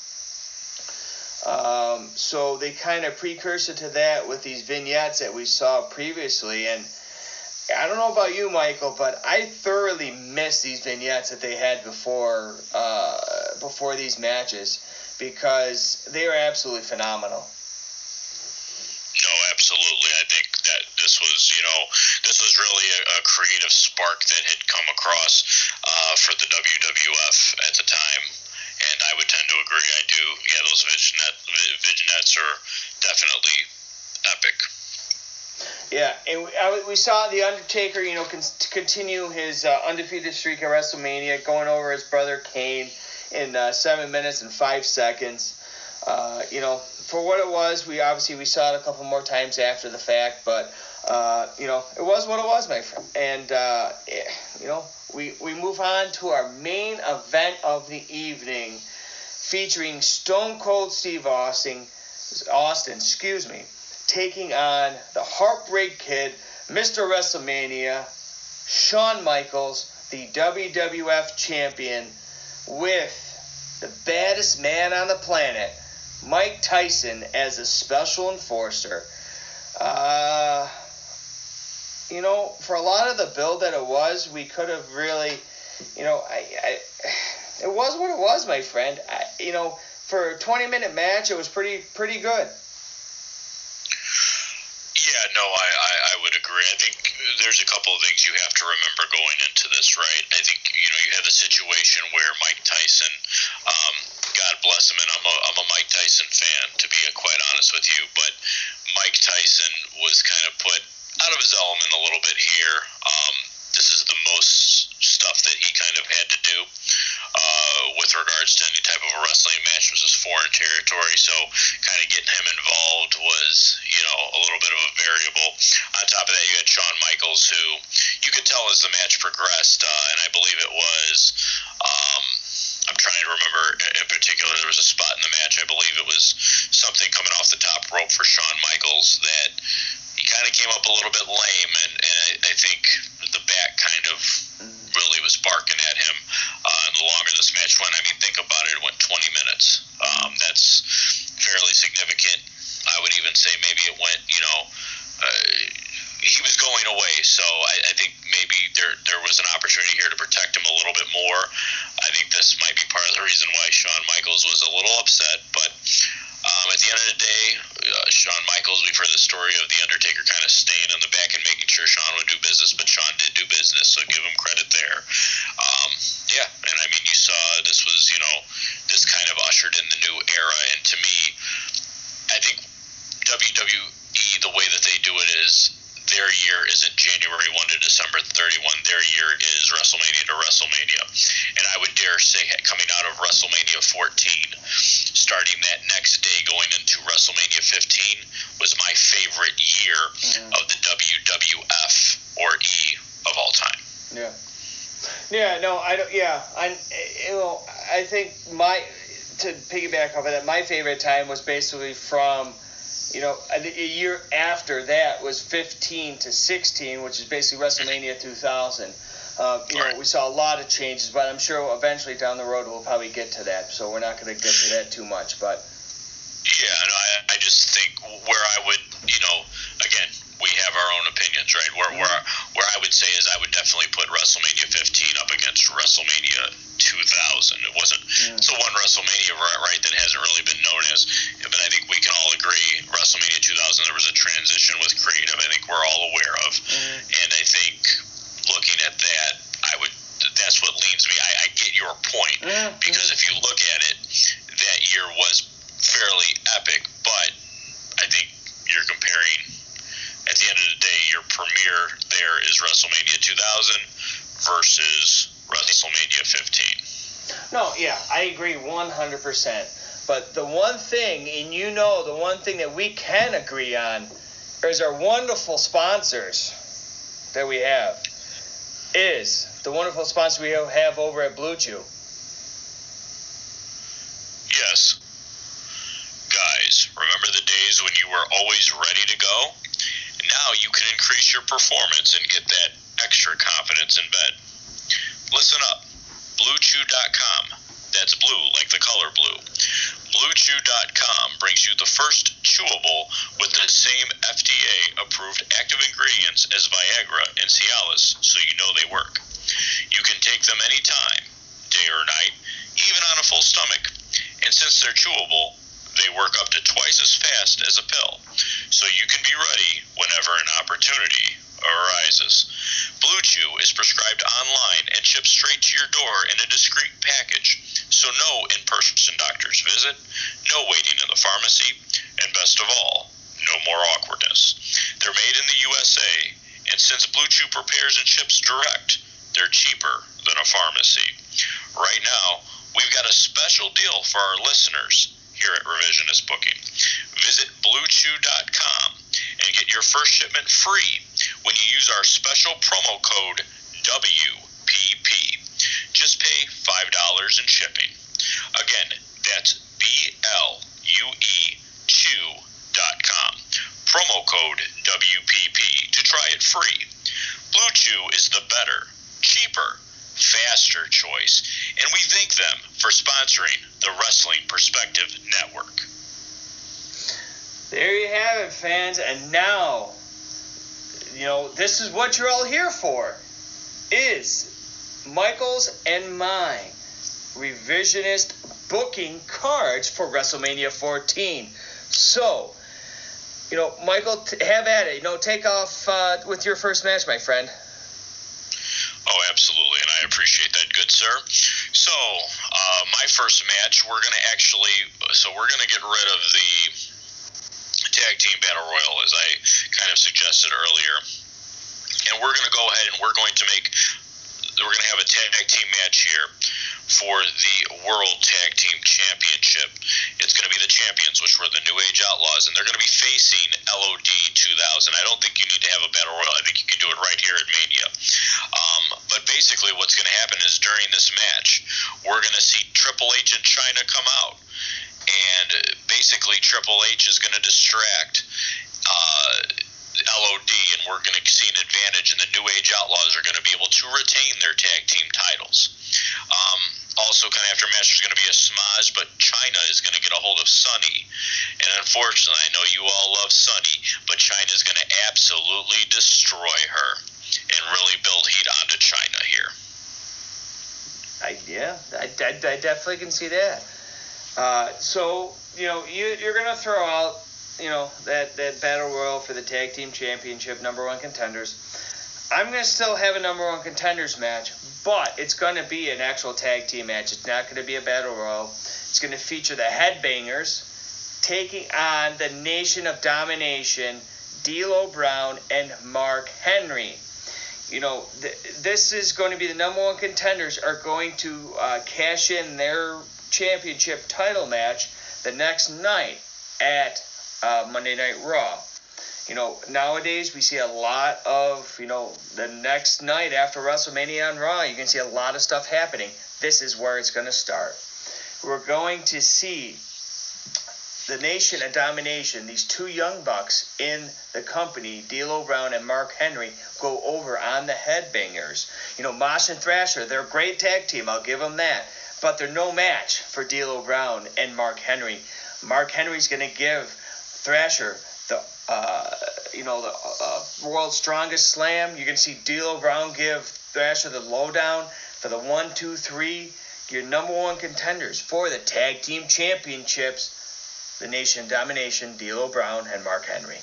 Um, so they kind of precursor to that with these vignettes that we saw previously, and I don't know about you, Michael, but I thoroughly miss these vignettes that they had before uh, before these matches because they are absolutely phenomenal. No, absolutely. I think that this was, you know, this was really a, a creative spark that had come across uh, for the WWF at the time, and I would tend to agree. I do. Yeah, those vignette, vignettes are definitely epic. Yeah, and we, I, we saw the Undertaker, you know, con- continue his uh, undefeated streak at WrestleMania, going over his brother Kane in uh, seven minutes and five seconds. Uh, you know, for what it was, we obviously we saw it a couple more times after the fact, but uh, you know, it was what it was, my friend. And uh, it, you know, we we move on to our main event of the evening, featuring Stone Cold Steve Austin. Austin, excuse me taking on the Heartbreak Kid, Mr. WrestleMania, Shawn Michaels, the WWF champion, with the baddest man on the planet, Mike Tyson, as a special enforcer. Uh, you know, for a lot of the build that it was, we could have really, you know, I, I, it was what it was, my friend. I, you know, for a 20 minute match, it was pretty pretty good. Yeah, no, I, I, I would agree. I think there's a couple of things you have to remember going into this, right? I think you know you had the situation where Mike Tyson, um, God bless him, and I'm a I'm a Mike Tyson fan to be quite honest with you, but Mike Tyson was kind of put out of his element a little bit here. Um, this is the most stuff that he kind of had to do uh, with regards to any type of a wrestling match was his foreign territory. So kind of getting him involved was, you know, a little bit of a variable. On top of that, you had Shawn Michaels, who you could tell as the match progressed, uh, and I believe it was. Um, I'm trying to remember in particular. There was a spot in the match. I believe it was something coming off the top rope for Shawn Michaels that he kind of came up a little bit lame, and, and I, I think the back kind of really was barking at him. Uh, and the longer this match went, I mean, think about it, it went 20 minutes. Um, that's fairly significant. I would even say maybe it went, you know, uh, he was going away, so I, I think maybe there there was an opportunity here to protect him a little bit more. I think this might be part of the reason why Shawn Michaels was a little upset, but um, at the end of the day, uh, Shawn Michaels, we've heard the story of The Undertaker kind of staying in the back and making sure Shawn would do business, but Shawn did do business, so give him credit there. Um, yeah, and I mean, you saw this was, you know, this kind of ushered in the new era, and to me, I think WWE, the way that they do it is their year isn't January 1 to December 31. Their year is WrestleMania to WrestleMania. And I would dare say, coming out of WrestleMania 14, starting that next day going into WrestleMania 15 was my favorite year mm-hmm. of the WWF or E of all time. Yeah. Yeah, no, I don't. Yeah, I, you know, I think my to piggyback off of that, my favorite time was basically from you know, a year after that was 15 to 16, which is basically WrestleMania 2000. Uh, you know, we saw a lot of changes, but I'm sure eventually down the road we'll probably get to that. So we're not going to get to that too much, but. Yeah, no, I, I just think where I would, you know, again, we have our own opinions, right? Where where where I would say is I would definitely put WrestleMania 15 up against WrestleMania 2000. It wasn't yeah. it's the one WrestleMania right that hasn't really been known as, but I think we can all agree WrestleMania 2000 there was a transition with creative. I think we're all aware of, mm. and I think looking at that, I would that's what leans me. I, I get your point because if you look at it, that year was fairly epic, but I think you're comparing at the end of the day, your premiere there is WrestleMania 2000 versus WrestleMania 15. No, yeah, I agree 100%. But the one thing, and you know, the one thing that we can agree on is our wonderful sponsors that we have is the wonderful sponsor we have over at Blue Chew. Yes. Guys, remember the days when you were always ready to go? Now you can increase your performance and get that extra confidence in bed. Listen up. BlueChew.com. That's blue like the color blue. BlueChew.com brings you the first chewable with the same FDA approved active ingredients as Viagra and Cialis, so you know they work. You can take them anytime, day or night, even on a full stomach. And since they're chewable, they work up to twice as fast as a pill, so you can be ready whenever an opportunity arises. Blue Chew is prescribed online and shipped straight to your door in a discreet package, so no in person doctor's visit, no waiting in the pharmacy, and best of all, no more awkwardness. They're made in the USA, and since Blue Chew prepares and ships direct, they're cheaper than a pharmacy. Right now, we've got a special deal for our listeners here at Revisionist Booking. Visit BlueChew.com and get your first shipment free when you use our special promo code WPP. Just pay $5 in shipping. Again, that's B L U E Chew.com. Promo code WPP to try it free. Blue Chew is the better, cheaper, faster choice, and we thank them for sponsoring the Wrestling Perspective Network. There you have it, fans, and now, you know, this is what you're all here for, is Michael's and mine revisionist booking cards for WrestleMania 14. So, you know, Michael, have at it. You know, take off uh, with your first match, my friend. Oh, absolutely, and I appreciate that, good sir. So, uh, my first match, we're going to actually, so we're going to get rid of the tag team battle royal, as I kind of suggested earlier, and we're going to go ahead and we're going to make, we're going to have a tag team match here for the World Tag Team Championship. It's going to be the champions, which were the New Age Outlaws, and they're going to be facing LOD 2000. I don't think you need to have a battle royal. I think you can do it right here at Mania. Um, but basically, what's going to happen is during this match, we're going to see Triple H and Chyna come out. And basically, Triple H is going to distract uh, LOD, and we're going to see an advantage, and the New Age Outlaws are going to be able to retain their tag team titles. Um, also, kind of after match, there's going to be a smudge, but Chyna is going to get a hold of Sunny. And unfortunately, I know you all love Sunny, but Chyna is going to absolutely destroy her and really build heat onto Chyna here. I, yeah, I, I, I definitely can see that. Uh, so, you know, you, you're going to throw out, you know, that, that battle royal for the tag team championship, number one contenders. I'm going to still have a number one contenders match, but it's going to be an actual tag team match. It's not going to be a battle royal. It's going to feature the Headbangers taking on the Nation of Domination, D'Lo Brown and Mark Henry. You know, th- this is going to be the number one contenders are going to uh, cash in their championship title match the next night at uh, Monday Night Raw. You know, nowadays we see a lot of, you know, the next night after WrestleMania on Raw, you can see a lot of stuff happening. This is where it's going to start. We're going to see the Nation of Domination, these two young bucks in the company, D'Lo Brown and Mark Henry, go over on the Headbangers. You know, Mosh and Thrasher, they're a great tag team. I'll give them that. But they're no match for D'Lo Brown and Mark Henry. Mark Henry's going to give Thrasher the uh, you know the uh, world's strongest slam. You can see D'Lo Brown give Thrasher the lowdown for the one, two, three. Your number one contenders for the tag team championships the Nation Domination, D'Lo Brown, and Mark Henry.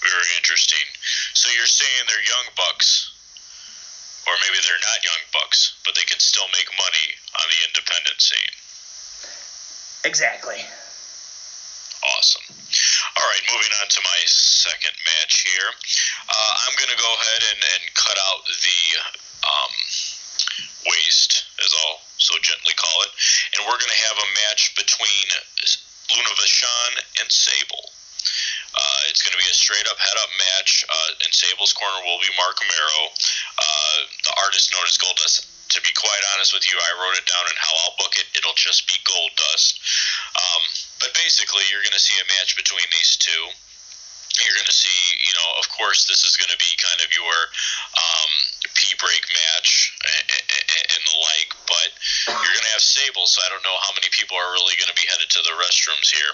Very interesting. So you're saying they're young bucks, or maybe they're not young bucks, but they can still make money on the independent scene. Exactly. Awesome. All right, moving on to my second match here. Uh, I'm going to go ahead and, and cut out the um, waste, as I'll so gently call it. And we're going to have a match between Luna Vachon and Sable. Uh, it's going to be a straight up head up match. Uh, in Sable's corner will be Marc Mero, uh, the artist known as Goldust. To be quite honest with you, I wrote it down and how I'll book it. It'll just be Goldust. Um, but basically, you're going to see a match between these two you're going to see, you know, of course, this is going to be kind of your um, P break match and the like, but you're going to have Sable, so I don't know how many people are really going to be headed to the restrooms here.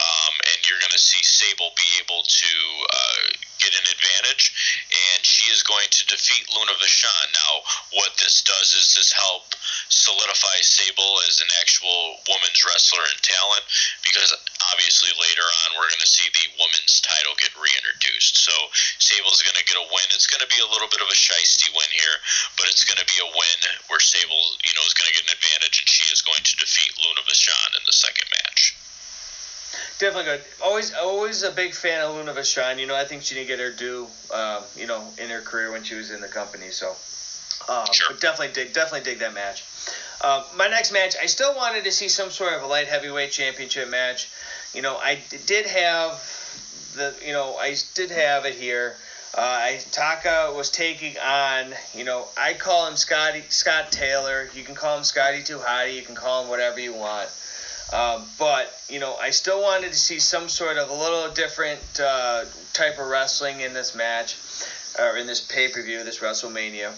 Um, and you're going to see Sable be able to uh, get an advantage, and she is going to defeat Luna Vachon. Now, what this does is this help solidify Sable as an actual woman's wrestler and talent, because obviously later on we're going to see the women's title get reintroduced. So Sable's going to get a win. It's going to be a little bit of a shisty win here, but it's going to be a win where Sable, you know, is going to get an advantage, and she is going to defeat Luna Vachon in the second match. Definitely good. Always, always a big fan of Luna Vachon. You know, I think she didn't get her due, uh, you know, in her career when she was in the company. So, um, sure. but definitely dig, definitely dig that match. Uh, my next match, I still wanted to see some sort of a light heavyweight championship match. You know, I did have the you know I did have it here. Uh, I, Taka was taking on, you know, I call him Scotty Scott Taylor. You can call him Scotty Too Hotty. You can call him whatever you want. Um, but you know, I still wanted to see some sort of a little different uh, type of wrestling in this match, or in this pay per view, this WrestleMania.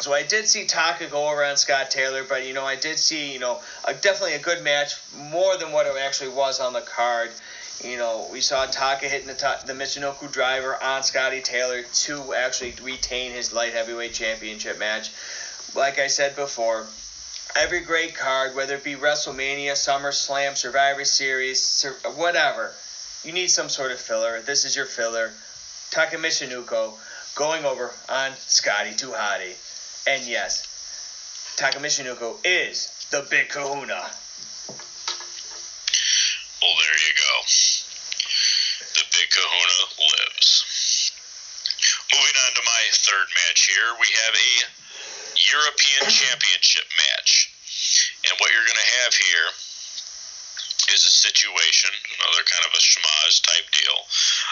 So I did see Taka go around Scott Taylor, but you know, I did see, you know, a, definitely a good match, more than what it actually was on the card. You know, we saw Taka hitting the the Michinoku driver on Scotty Taylor to actually retain his light heavyweight championship match. Like I said before, every great card, whether it be WrestleMania, SummerSlam, Survivor Series, whatever, you need some sort of filler. This is your filler. Michinoku going over on Scotty Hotty. And yes, Michinoku is the big kahuna. Well, there you go. The big kahuna lives. Moving on to my third match here, we have a European Championship match. And what you're going to have here is a situation, another kind of a schmaz type deal.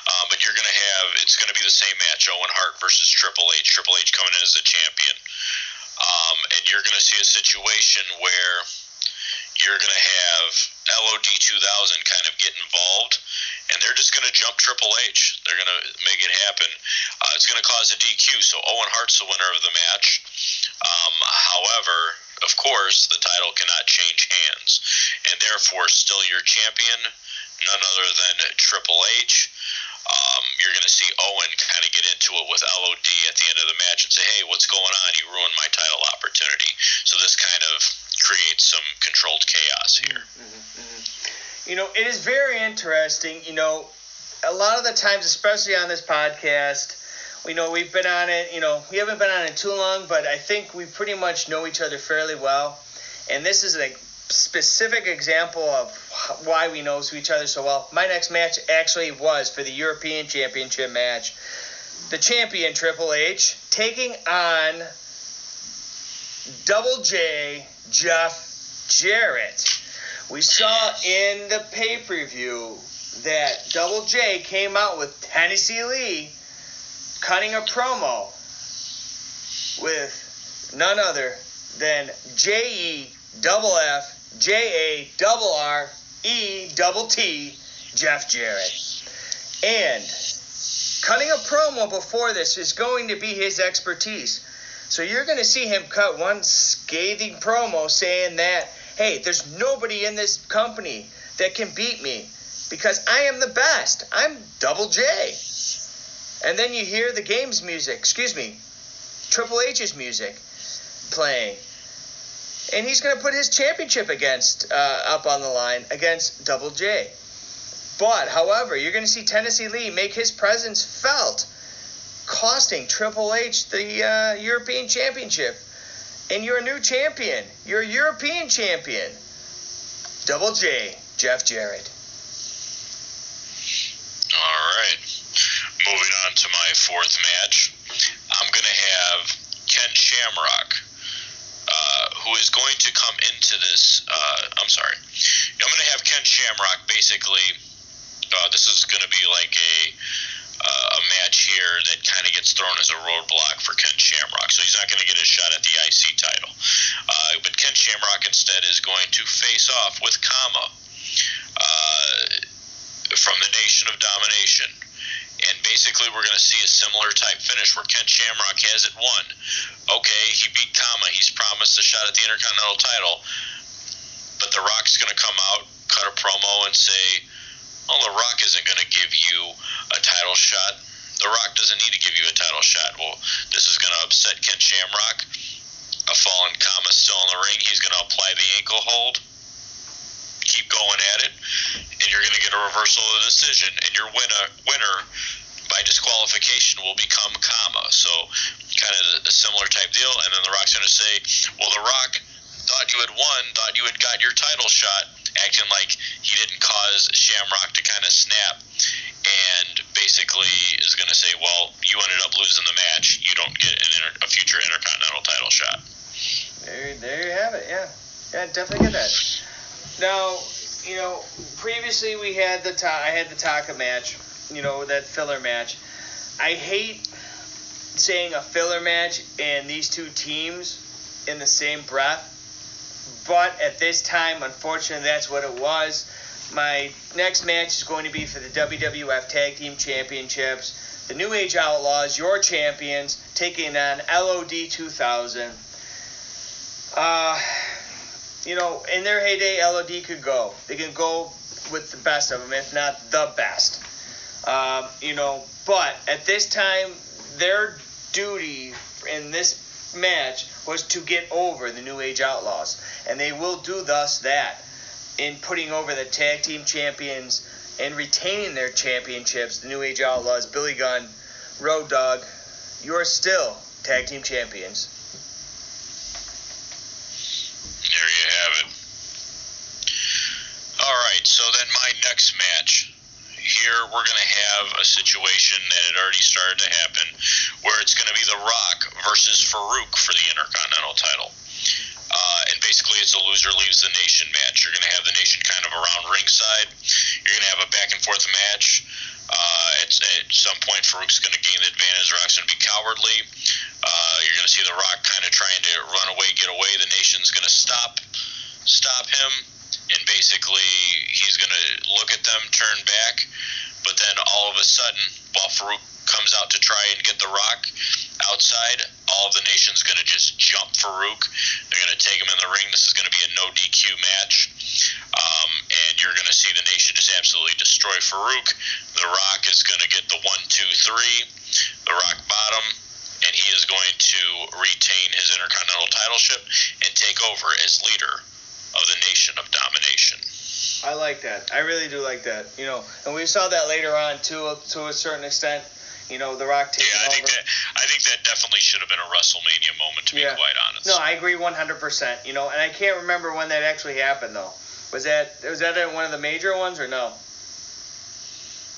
Uh, but you're going to have, it's going to be the same match Owen Hart versus Triple H. Triple H coming in as the champion. Um, and you're going to see a situation where you're going to have LOD 2000 kind of get involved, and they're just going to jump Triple H. They're going to make it happen. Uh, it's going to cause a DQ, so Owen Hart's the winner of the match. Um, however, of course, the title cannot change hands, and therefore, still your champion, none other than Triple H. Um, you're going to see Owen kind of get into it with LOD at the end of the match and say, "Hey, what's going on? You ruined my title opportunity." So this kind of creates some controlled chaos here. Mm-hmm, mm-hmm. You know, it is very interesting. You know, a lot of the times, especially on this podcast, we know we've been on it. You know, we haven't been on it too long, but I think we pretty much know each other fairly well. And this is a specific example of why we know each other so well. My next match actually was for the European Championship match. The champion Triple H taking on Double J Jeff Jarrett. We saw in the pay per view that Double J came out with Tennessee Lee cutting a promo with none other than J E double F J A double R E double T, Jeff Jarrett. And cutting a promo before this is going to be his expertise. So you're going to see him cut one scathing promo saying that, hey, there's nobody in this company that can beat me because I am the best. I'm Double J. And then you hear the game's music, excuse me, Triple H's music playing. And he's going to put his championship against uh, up on the line against Double J. But, however, you're going to see Tennessee Lee make his presence felt, costing Triple H the uh, European Championship. And you're a new champion. You're a European champion. Double J, Jeff Jarrett. All right. Moving on to my fourth match. I'm going to have Ken Shamrock, uh, who is going to come into this. Uh, I'm sorry. I'm going to have Ken Shamrock basically. Uh, this is going to be like a uh, a match here that kind of gets thrown as a roadblock for Ken Shamrock. So he's not going to get a shot at the IC title. Uh, but Ken Shamrock instead is going to face off with Kama uh, from the Nation of Domination. And basically, we're going to see a similar type finish where Ken Shamrock has it won. Okay, he beat Kama. He's promised a shot at the Intercontinental title. But The Rock's going to come out, cut a promo, and say, well, The Rock isn't going to give you a title shot. The Rock doesn't need to give you a title shot. Well, this is going to upset Ken Shamrock. A fallen Kama still in the ring. He's going to apply the ankle hold keep going at it, and you're going to get a reversal of the decision, and your winner winner by disqualification will become Kama. So kind of a similar type deal. And then The Rock's going to say, "Well, The Rock thought you had won, thought you had got your title shot." Acting like he didn't cause Shamrock to kind of snap, and basically is going to say, "Well, you ended up losing the match. You don't get inter- a future Intercontinental title shot." There, there you have it. Yeah, yeah, definitely get that. Now, you know, previously we had the ta- I had the Taka match, you know, that filler match. I hate saying a filler match and these two teams in the same breath, but at this time, unfortunately, that's what it was. My next match is going to be for the WWF Tag Team Championships. The New Age Outlaws, your champions, taking on LOD 2000. Uh, you know, in their heyday, LOD could go. They can go with the best of them, if not the best. Um, you know, but at this time, their duty in this match was to get over the New Age Outlaws, and they will do thus that in putting over the tag team champions and retaining their championships. The New Age Outlaws, Billy Gunn, Road Dog, you are still tag team champions. There you have it. All right, so then my next match. Here we're going to have a situation that had already started to happen where it's going to be The Rock versus Farouk for the Intercontinental title. Uh, and basically, it's a loser leaves the nation match. You're going to have the nation kind of around ringside. You're going to have a back and forth match. Uh, at, at some point, Farouk's going to gain the advantage. The rock's going to be cowardly. Uh, you're going to see The Rock kind of trying to run away, get away. The nation's going to stop, stop him, and basically he's going to look at them, turn back, but then all of a sudden, while Farouk comes out to try and get The Rock outside, all of the nation's going to just jump Farouk. They're going to take him in the ring. This is going to be a no DQ match. Um, and you're going to see the nation just absolutely destroy Farouk. The Rock is going to get the one, two, three, the Rock bottom, and he is going to retain his Intercontinental title ship and take over as leader of the Nation of Domination. I like that. I really do like that. You know, and we saw that later on too, to a certain extent. You know, The Rock taking Yeah, I over. think that I think that definitely should have been a WrestleMania moment to be Yeah. quite honest. No, I agree 100%. You know, and I can't remember when that actually happened though. Was that was that one of the major ones or no?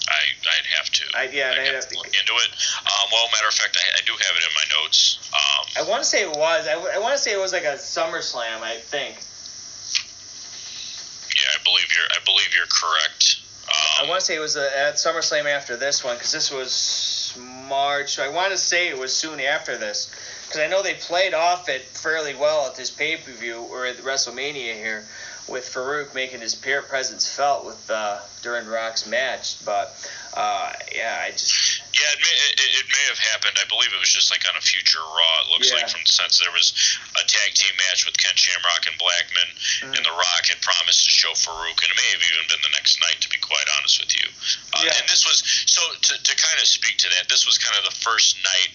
I I'd have to. I- yeah, I'd I'd have have to to- look into it. Um, well, matter of fact, I, I do have it in my notes. Um, I want to say it was. I, I want to say it was like a SummerSlam. I think. I believe you're I believe you're correct. Um, I want to say it was uh at SummerSlam after this one because this was March. So I want to say it was soon after this because I know they played off it fairly well at this pay per view or at WrestleMania here, with Farouk making his peer presence felt with uh, during Rock's match. But uh, yeah, I just yeah, it may, it, it may have happened. I believe it was just like on a future Raw. It looks yeah. like from the sense there was a tag team match with Ken Shamrock and Blackman, mm-hmm. and The Rock had promised to show Farouk, and it may have even been the next night, to be quite honest with you. Uh, yeah. And this was so to, to kind of speak to that. This was kind of the first night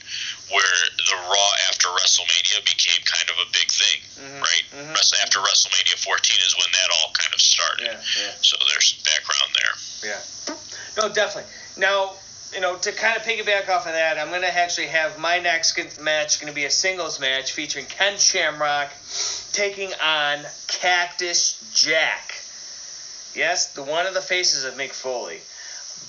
where the Raw after WrestleMania became kind of a big thing, mm-hmm. right? Mm-hmm. After WrestleMania 14 is when that all kind of started. Yeah, yeah. So there's background there. Yeah. No, definitely. Now, you know, to kind of piggyback off of that, I'm going to actually have my next match going to be a singles match featuring Ken Shamrock taking on Cactus Jack. Yes, the one of the faces of Mick Foley.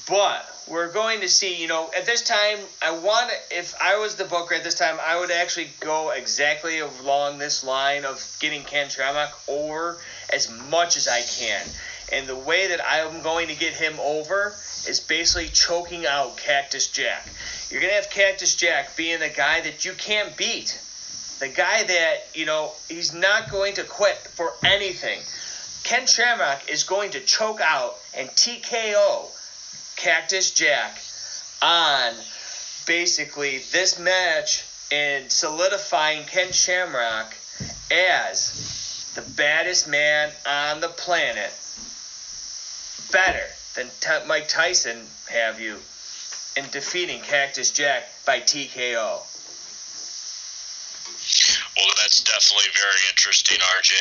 But we're going to see, you know, at this time, I want, if I was the booker at this time, I would actually go exactly along this line of getting Ken Shamrock over as much as I can. And the way that I'm going to get him over is basically choking out Cactus Jack. You're going to have Cactus Jack being the guy that you can't beat. The guy that, you know, he's not going to quit for anything. Ken Shamrock is going to choke out and TKO Cactus Jack on basically this match and solidifying Ken Shamrock as the baddest man on the planet. Better than Mike Tyson have you in defeating Cactus Jack by TKO? Well, that's definitely very interesting, RJ,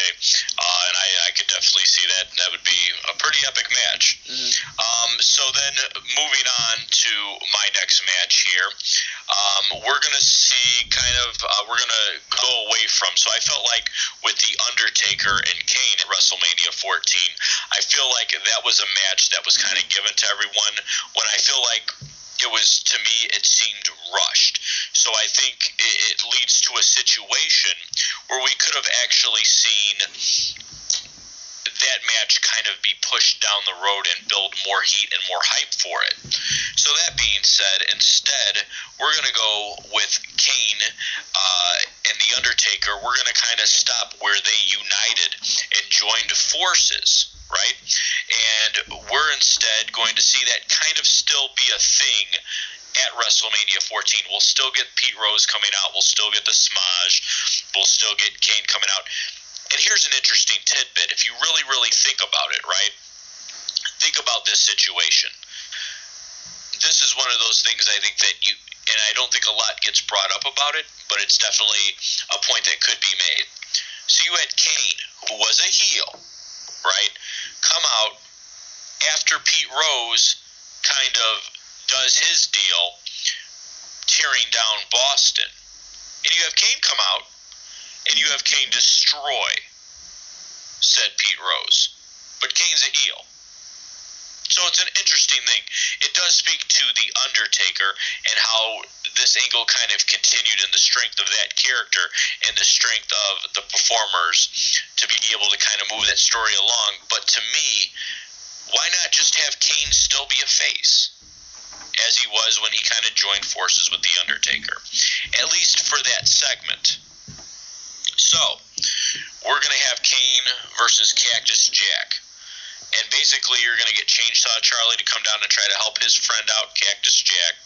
uh, and I, I could definitely see that. That would be a pretty epic match. Mm-hmm. Um, so then, moving on to my next match here, um, we're gonna see kind of uh, we're gonna go away from. So I felt like with the Undertaker and Kane at WrestleMania 14, I feel like that was a match that was kind of given to everyone. When I feel like it was to me it seemed rushed so i think it, leads to a situation where we could have actually seen that match kind of be pushed down the road and build more heat and more hype for it. So that being said, instead we're going to go with Kane uh, and the Undertaker. We're going to kind of stop where they united and joined forces right? And we're instead going to see that kind of still be a thing at WrestleMania 14. We'll still get Pete Rose coming out. We'll still get the Smaj. We'll still get Kane coming out. And here's an interesting tidbit. If you really, really think about it, right? Think about this situation. This is one of those things I think that you, and I don't think a lot gets brought up about it, but it's definitely a point that could be made. So you had Kane, who was a heel, right? Come out after Pete Rose kind of does his deal, tearing down Boston. And you have Kane come out, and you have Kane destroy said Pete Rose. But Kane's a heel. So it's an interesting thing. It does speak to The Undertaker and how this angle kind of continued in the strength of that character and the strength of the performers to be able to kind of move that story along. But to me, why not just have Kane still be a face? As he was when he kind of joined forces with The Undertaker. At least for that segment. So, we're going to have Kane versus Cactus Jack and basically you're going to get Chainsaw Charlie to come down and try to help his friend out, Cactus Jack,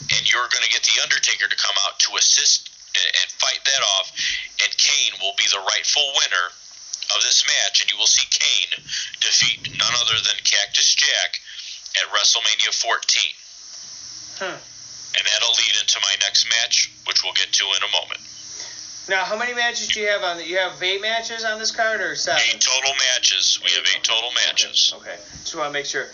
and you're going to get the Undertaker to come out to assist and fight that off, and Kane will be the rightful winner of this match, and you will see Kane defeat none other than Cactus Jack at WrestleMania 14. Hmm. And that'll lead into my next match, which we'll get to in a moment. Now, how many matches do you have on? The, you have eight matches on this card, or seven? Eight total matches. We have eight total matches. Okay. okay. Just want to make sure.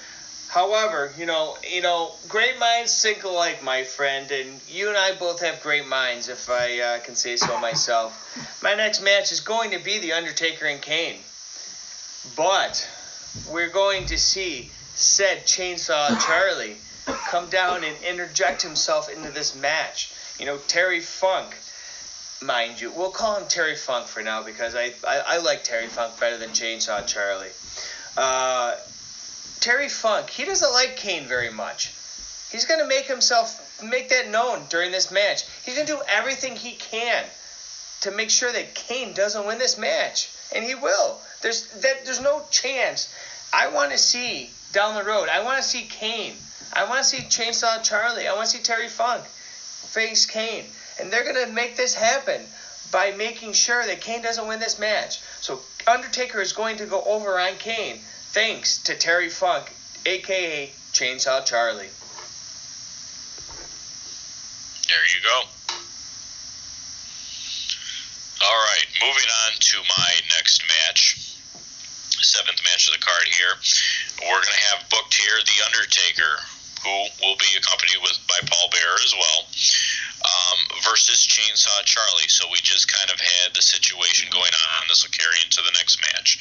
However, you know, you know, great minds think alike, my friend, and you and I both have great minds, if I uh, can say so myself. My next match is going to be the Undertaker and Kane, but we're going to see said Chainsaw Charlie come down and interject himself into this match. You know, Terry Funk mind you. We'll call him Terry Funk for now because I, I, I like Terry Funk better than Chainsaw Charlie. Uh, Terry Funk, he doesn't like Kane very much. He's going to make himself make that known during this match. He's going to do everything he can to make sure that Kane doesn't win this match. and he will. There's that. There's no chance. I want to see down the road. I want to see Kane. I want to see Chainsaw Charlie. I want to see Terry Funk face Kane, and they're gonna make this happen by making sure that Kane doesn't win this match. So Undertaker is going to go over on Kane thanks to Terry Funk, aka Chainsaw Charlie. There you go. All right, moving on to my next match, seventh match of the card here. We're going to have booked here The Undertaker, who will be accompanied with by Paul Bearer as well, um, versus Chainsaw Charlie. So we just kind of had the situation going on. This will carry into the next match.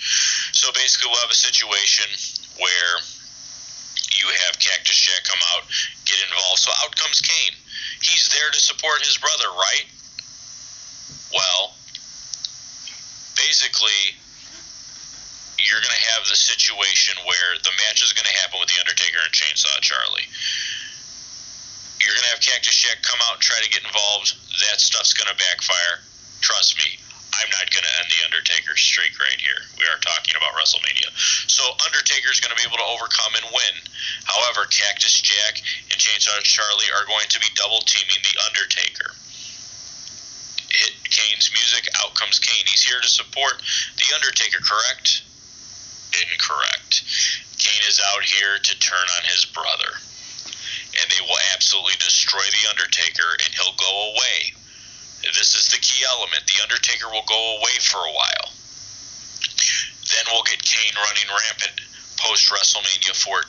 So basically, we'll have a situation where you have Cactus Jack come out, get involved. So out comes Kane. He's there to support his brother, right? Well, basically, you're going to have the situation where the match is going to happen with The Undertaker and Chainsaw Charlie. You're going to have Cactus Jack come out and try to get involved. That stuff's going to backfire. Trust me, I'm not going to end The Undertaker's streak right here. We are talking about WrestleMania. So Undertaker's going to be able to overcome and win. However, Cactus Jack and Chainsaw Charlie are going to be double teaming The Undertaker hit Kane's music, out comes Kane. He's here to support The Undertaker, correct? Incorrect. Kane is out here to turn on his brother. And they will absolutely destroy The Undertaker, and he'll go away. This is the key element. The Undertaker will go away for a while. Then we'll get Kane running rampant post WrestleMania 14.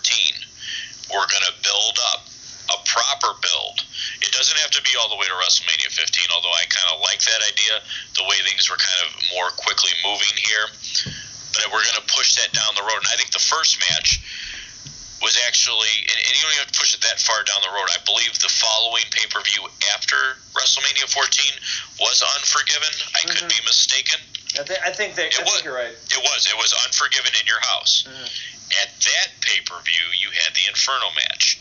We're going to build up a proper build. It doesn't have to be all the way to WrestleMania 15, although I kind of like that idea, the way things were kind of more quickly moving here. But we're going to push that down the road. And I think the first match was actually, and, and you don't even have to push it that far down the road. I believe the following pay per view after WrestleMania 14 was Unforgiven. I mm-hmm. could be mistaken. I, th- I think that, it I was, think you're right. It was. It was Unforgiven in your house. Mm-hmm. At that pay per view, you had the Inferno match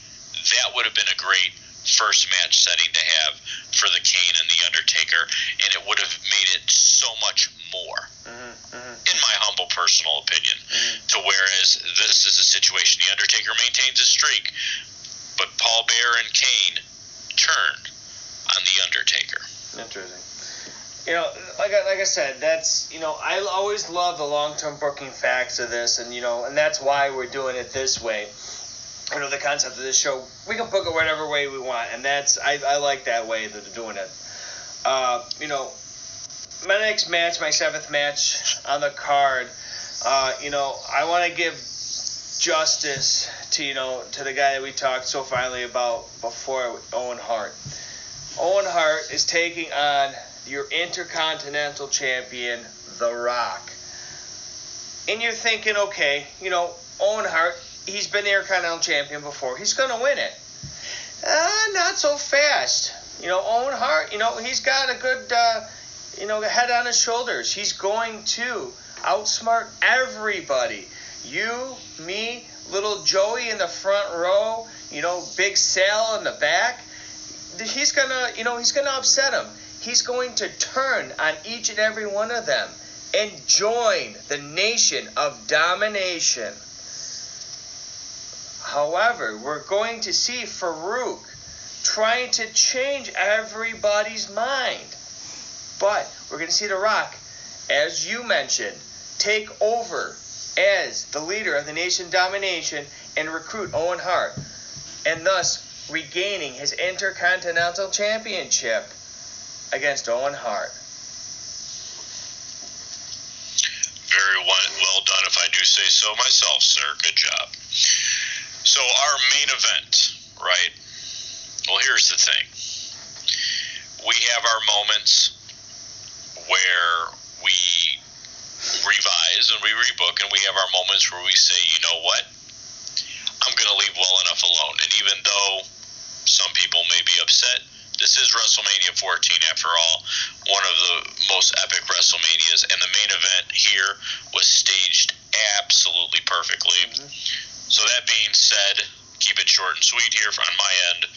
that would have been a great first match setting to have for the Kane and the Undertaker, and it would have made it so much more, mm-hmm, mm-hmm. In my humble personal opinion. Mm-hmm. To whereas this is a situation the Undertaker maintains a streak, but Paul Bearer and Kane turned on the Undertaker. Interesting. You know, like I, like I said, that's you know I always love the long term booking facts of this, and you know, and that's why we're doing it this way you know the concept of this show. We can book it whatever way we want, and that's I, I like that way that they're doing it. Uh, you know, my next match, my seventh match on the card. Uh, you know, I want to give justice to you know to the guy that we talked so finally about before, Owen Hart. Owen Hart is taking on your Intercontinental Champion, The Rock. And you're thinking, okay, you know, Owen Hart, he's been the Intercontinental Champion before. He's going to win it. Uh, not so fast. You know, Owen Hart, you know, he's got a good, uh, you know, head on his shoulders. He's going to outsmart everybody. You, me, little Joey in the front row, you know, Big Sal in the back. He's to, you know, he's to upset him. He's going to turn on each and every one of them and join the nation of domination. However, we're going to see Faarooq trying to change everybody's mind. But we're going to see The Rock, as you mentioned, take over as the leader of the nation domination and recruit Owen Hart, and thus regaining his Intercontinental Championship against Owen Hart. Very well done, if I do say so myself, sir. Good job. So our main event, right? Well, here's the thing. We have our moments where we revise and we rebook, and we have our moments where we say, you know what? I'm going to leave well enough alone. And even though some people may be upset, this is WrestleMania 14 after all, one of the most epic WrestleManias, and the main event here was staged absolutely perfectly. Mm-hmm. So that being said, keep it short and sweet here on my end.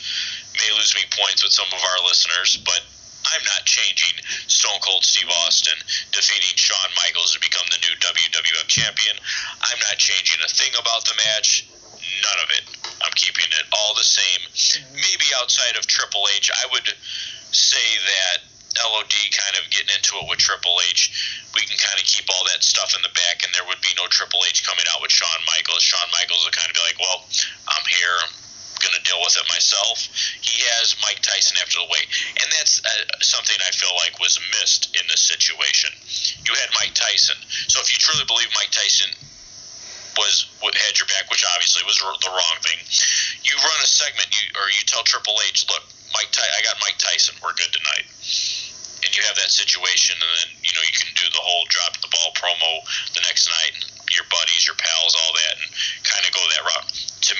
May lose me points with some of our listeners, but I'm not changing Stone Cold Steve Austin defeating Shawn Michaels to become the new WWF champion. I'm not changing a thing about the match. None of it. I'm keeping it all the same. Maybe outside of Triple H, I would say that LOD kind of getting into it with Triple H, we can kind of keep all that stuff in the back, and there would be no Triple H coming out with Shawn Michaels. Shawn Michaels would kind of be like, well, I'm here. Going to deal with it myself. He has Mike Tyson after the weight. And that's uh, something I feel like was missed in this situation. You had Mike Tyson. So if you truly believe Mike Tyson was had your back, which obviously was the wrong thing. You run a segment, you or you tell Triple H, look, Mike, Ty- I got Mike Tyson. We're good tonight and you have that situation, and then you know you can do the whole drop the ball promo the next night, and your buddies, your pals, all that, and kind of go that route. To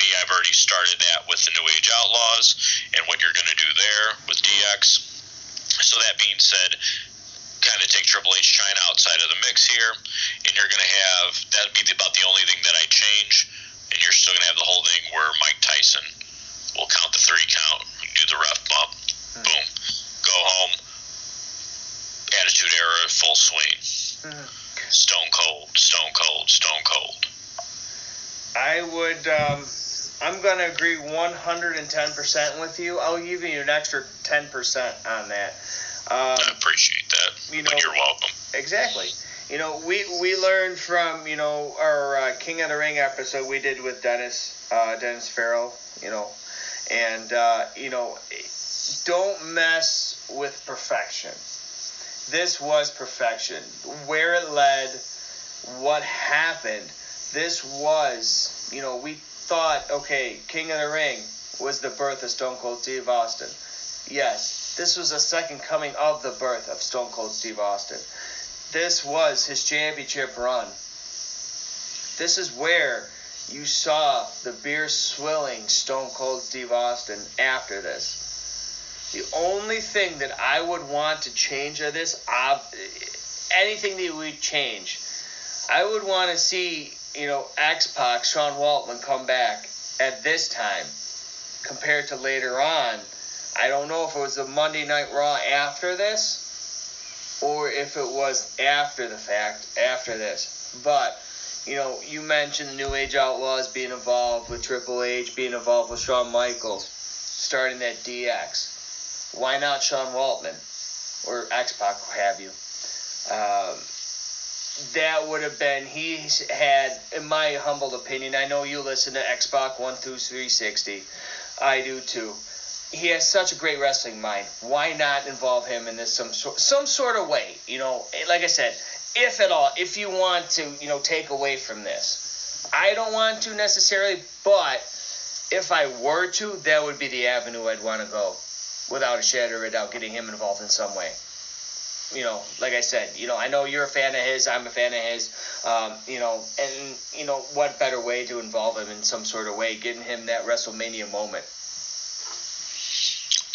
me, started that with the New Age Outlaws and what you're going to do there with DX. So that being said, kind of take Triple H Chyna outside of the mix here, and you're going to have that'd be about the only thing that I change, and you're still going to have the whole thing where Mike Tyson will count the three count, do the ref bump, mm-hmm. boom, go home Attitude Era full swing. Mm. Stone cold, stone cold, stone cold. I would. Um, I'm going to agree 110% with you. I'll give you an extra 10% on that. Um, I appreciate that. You know, you're welcome. Exactly. You know, we we learned from you know our uh, King of the Ring episode we did with Dennis uh, Dennis Farrell. You know, and uh, you know, don't mess with perfection this was perfection. Where it led, what happened, this was, you know, we thought, okay, King of the Ring was the birth of Stone Cold Steve Austin. Yes, this was a second coming of the birth of Stone Cold Steve Austin. This was his championship run. This is where you saw the beer swilling Stone Cold Steve Austin after this. The only thing that I would want to change of this, anything that we change, I would want to see, you know, X Pac, Sean Waltman come back at this time compared to later on. I don't know if it was the Monday Night Raw after this or if it was after the fact, after this. But, you know, you mentioned the New Age Outlaws being involved with Triple H, being involved with Shawn Michaels, starting that DX. Why not Sean Waltman or X Pac, have you? Um, that would have been he had, in my humble opinion. I know you listen to X Pac one through three sixty. I do too. He has such a great wrestling mind. Why not involve him in this some sort some sort of way? You know, like I said, if at all, if you want to, you know, take away from this. I don't want to necessarily, but if I were to, that would be the avenue I'd want to go without a shadow of a doubt, getting him involved in some way. You know, like I said, you know, I know you're a fan of his. I'm a fan of his. Um, you know, and you know, what better way to involve him in some sort of way, getting him that WrestleMania moment.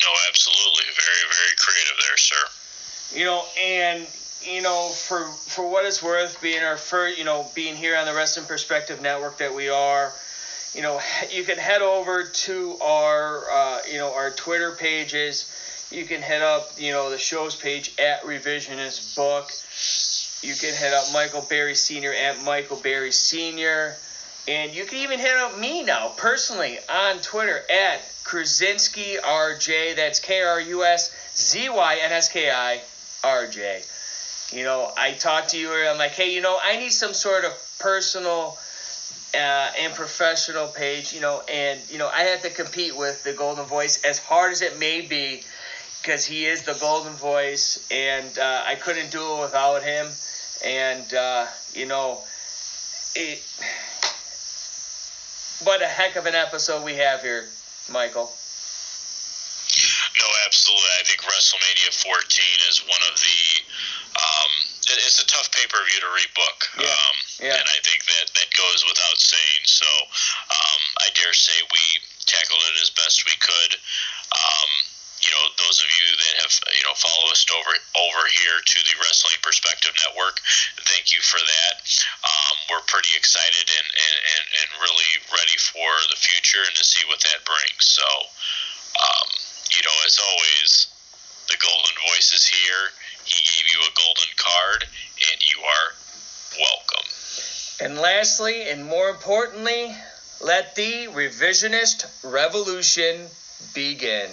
No, absolutely, very, very creative there, sir. You know, and you know, for for what it's worth, being our first, you know, being here on the Wrestling Perspective Network that we are, you know, *laughs* you can head over to our, uh, you know, our Twitter pages. You can head up, you know, the show's page at Revisionist Book. You can head up Michael Berry Sr. at Michael Berry Sr. And you can even hit up me now, personally, on Twitter at Kruszynski RJ. That's K R U S Z Y N S K I R J. You know, I talked to you, and I'm like, hey, you know, I need some sort of personal uh, and professional page, you know, and you know I have to compete with the Golden Voice as hard as it may be, because he is the Golden Voice, and uh, I couldn't do it without him, and uh, you know, it. What a heck of an episode we have here, Michael. No, absolutely. I think WrestleMania 14 is one of the. Um, it's a tough pay per view to rebook. Yeah. Um, yeah. And I think that that goes without saying. So um, I dare say we tackled it as best we could. Um, you know, those of you that have you know follow us over over here to the Wrestling Perspective Network, thank you for that. Um, we're pretty excited and, and, and, really ready for the future and to see what that brings. So, um, you know, as always, the Golden Voice is here He gave you a golden card, and you are welcome. And lastly, and more importantly, let the revisionist revolution begin.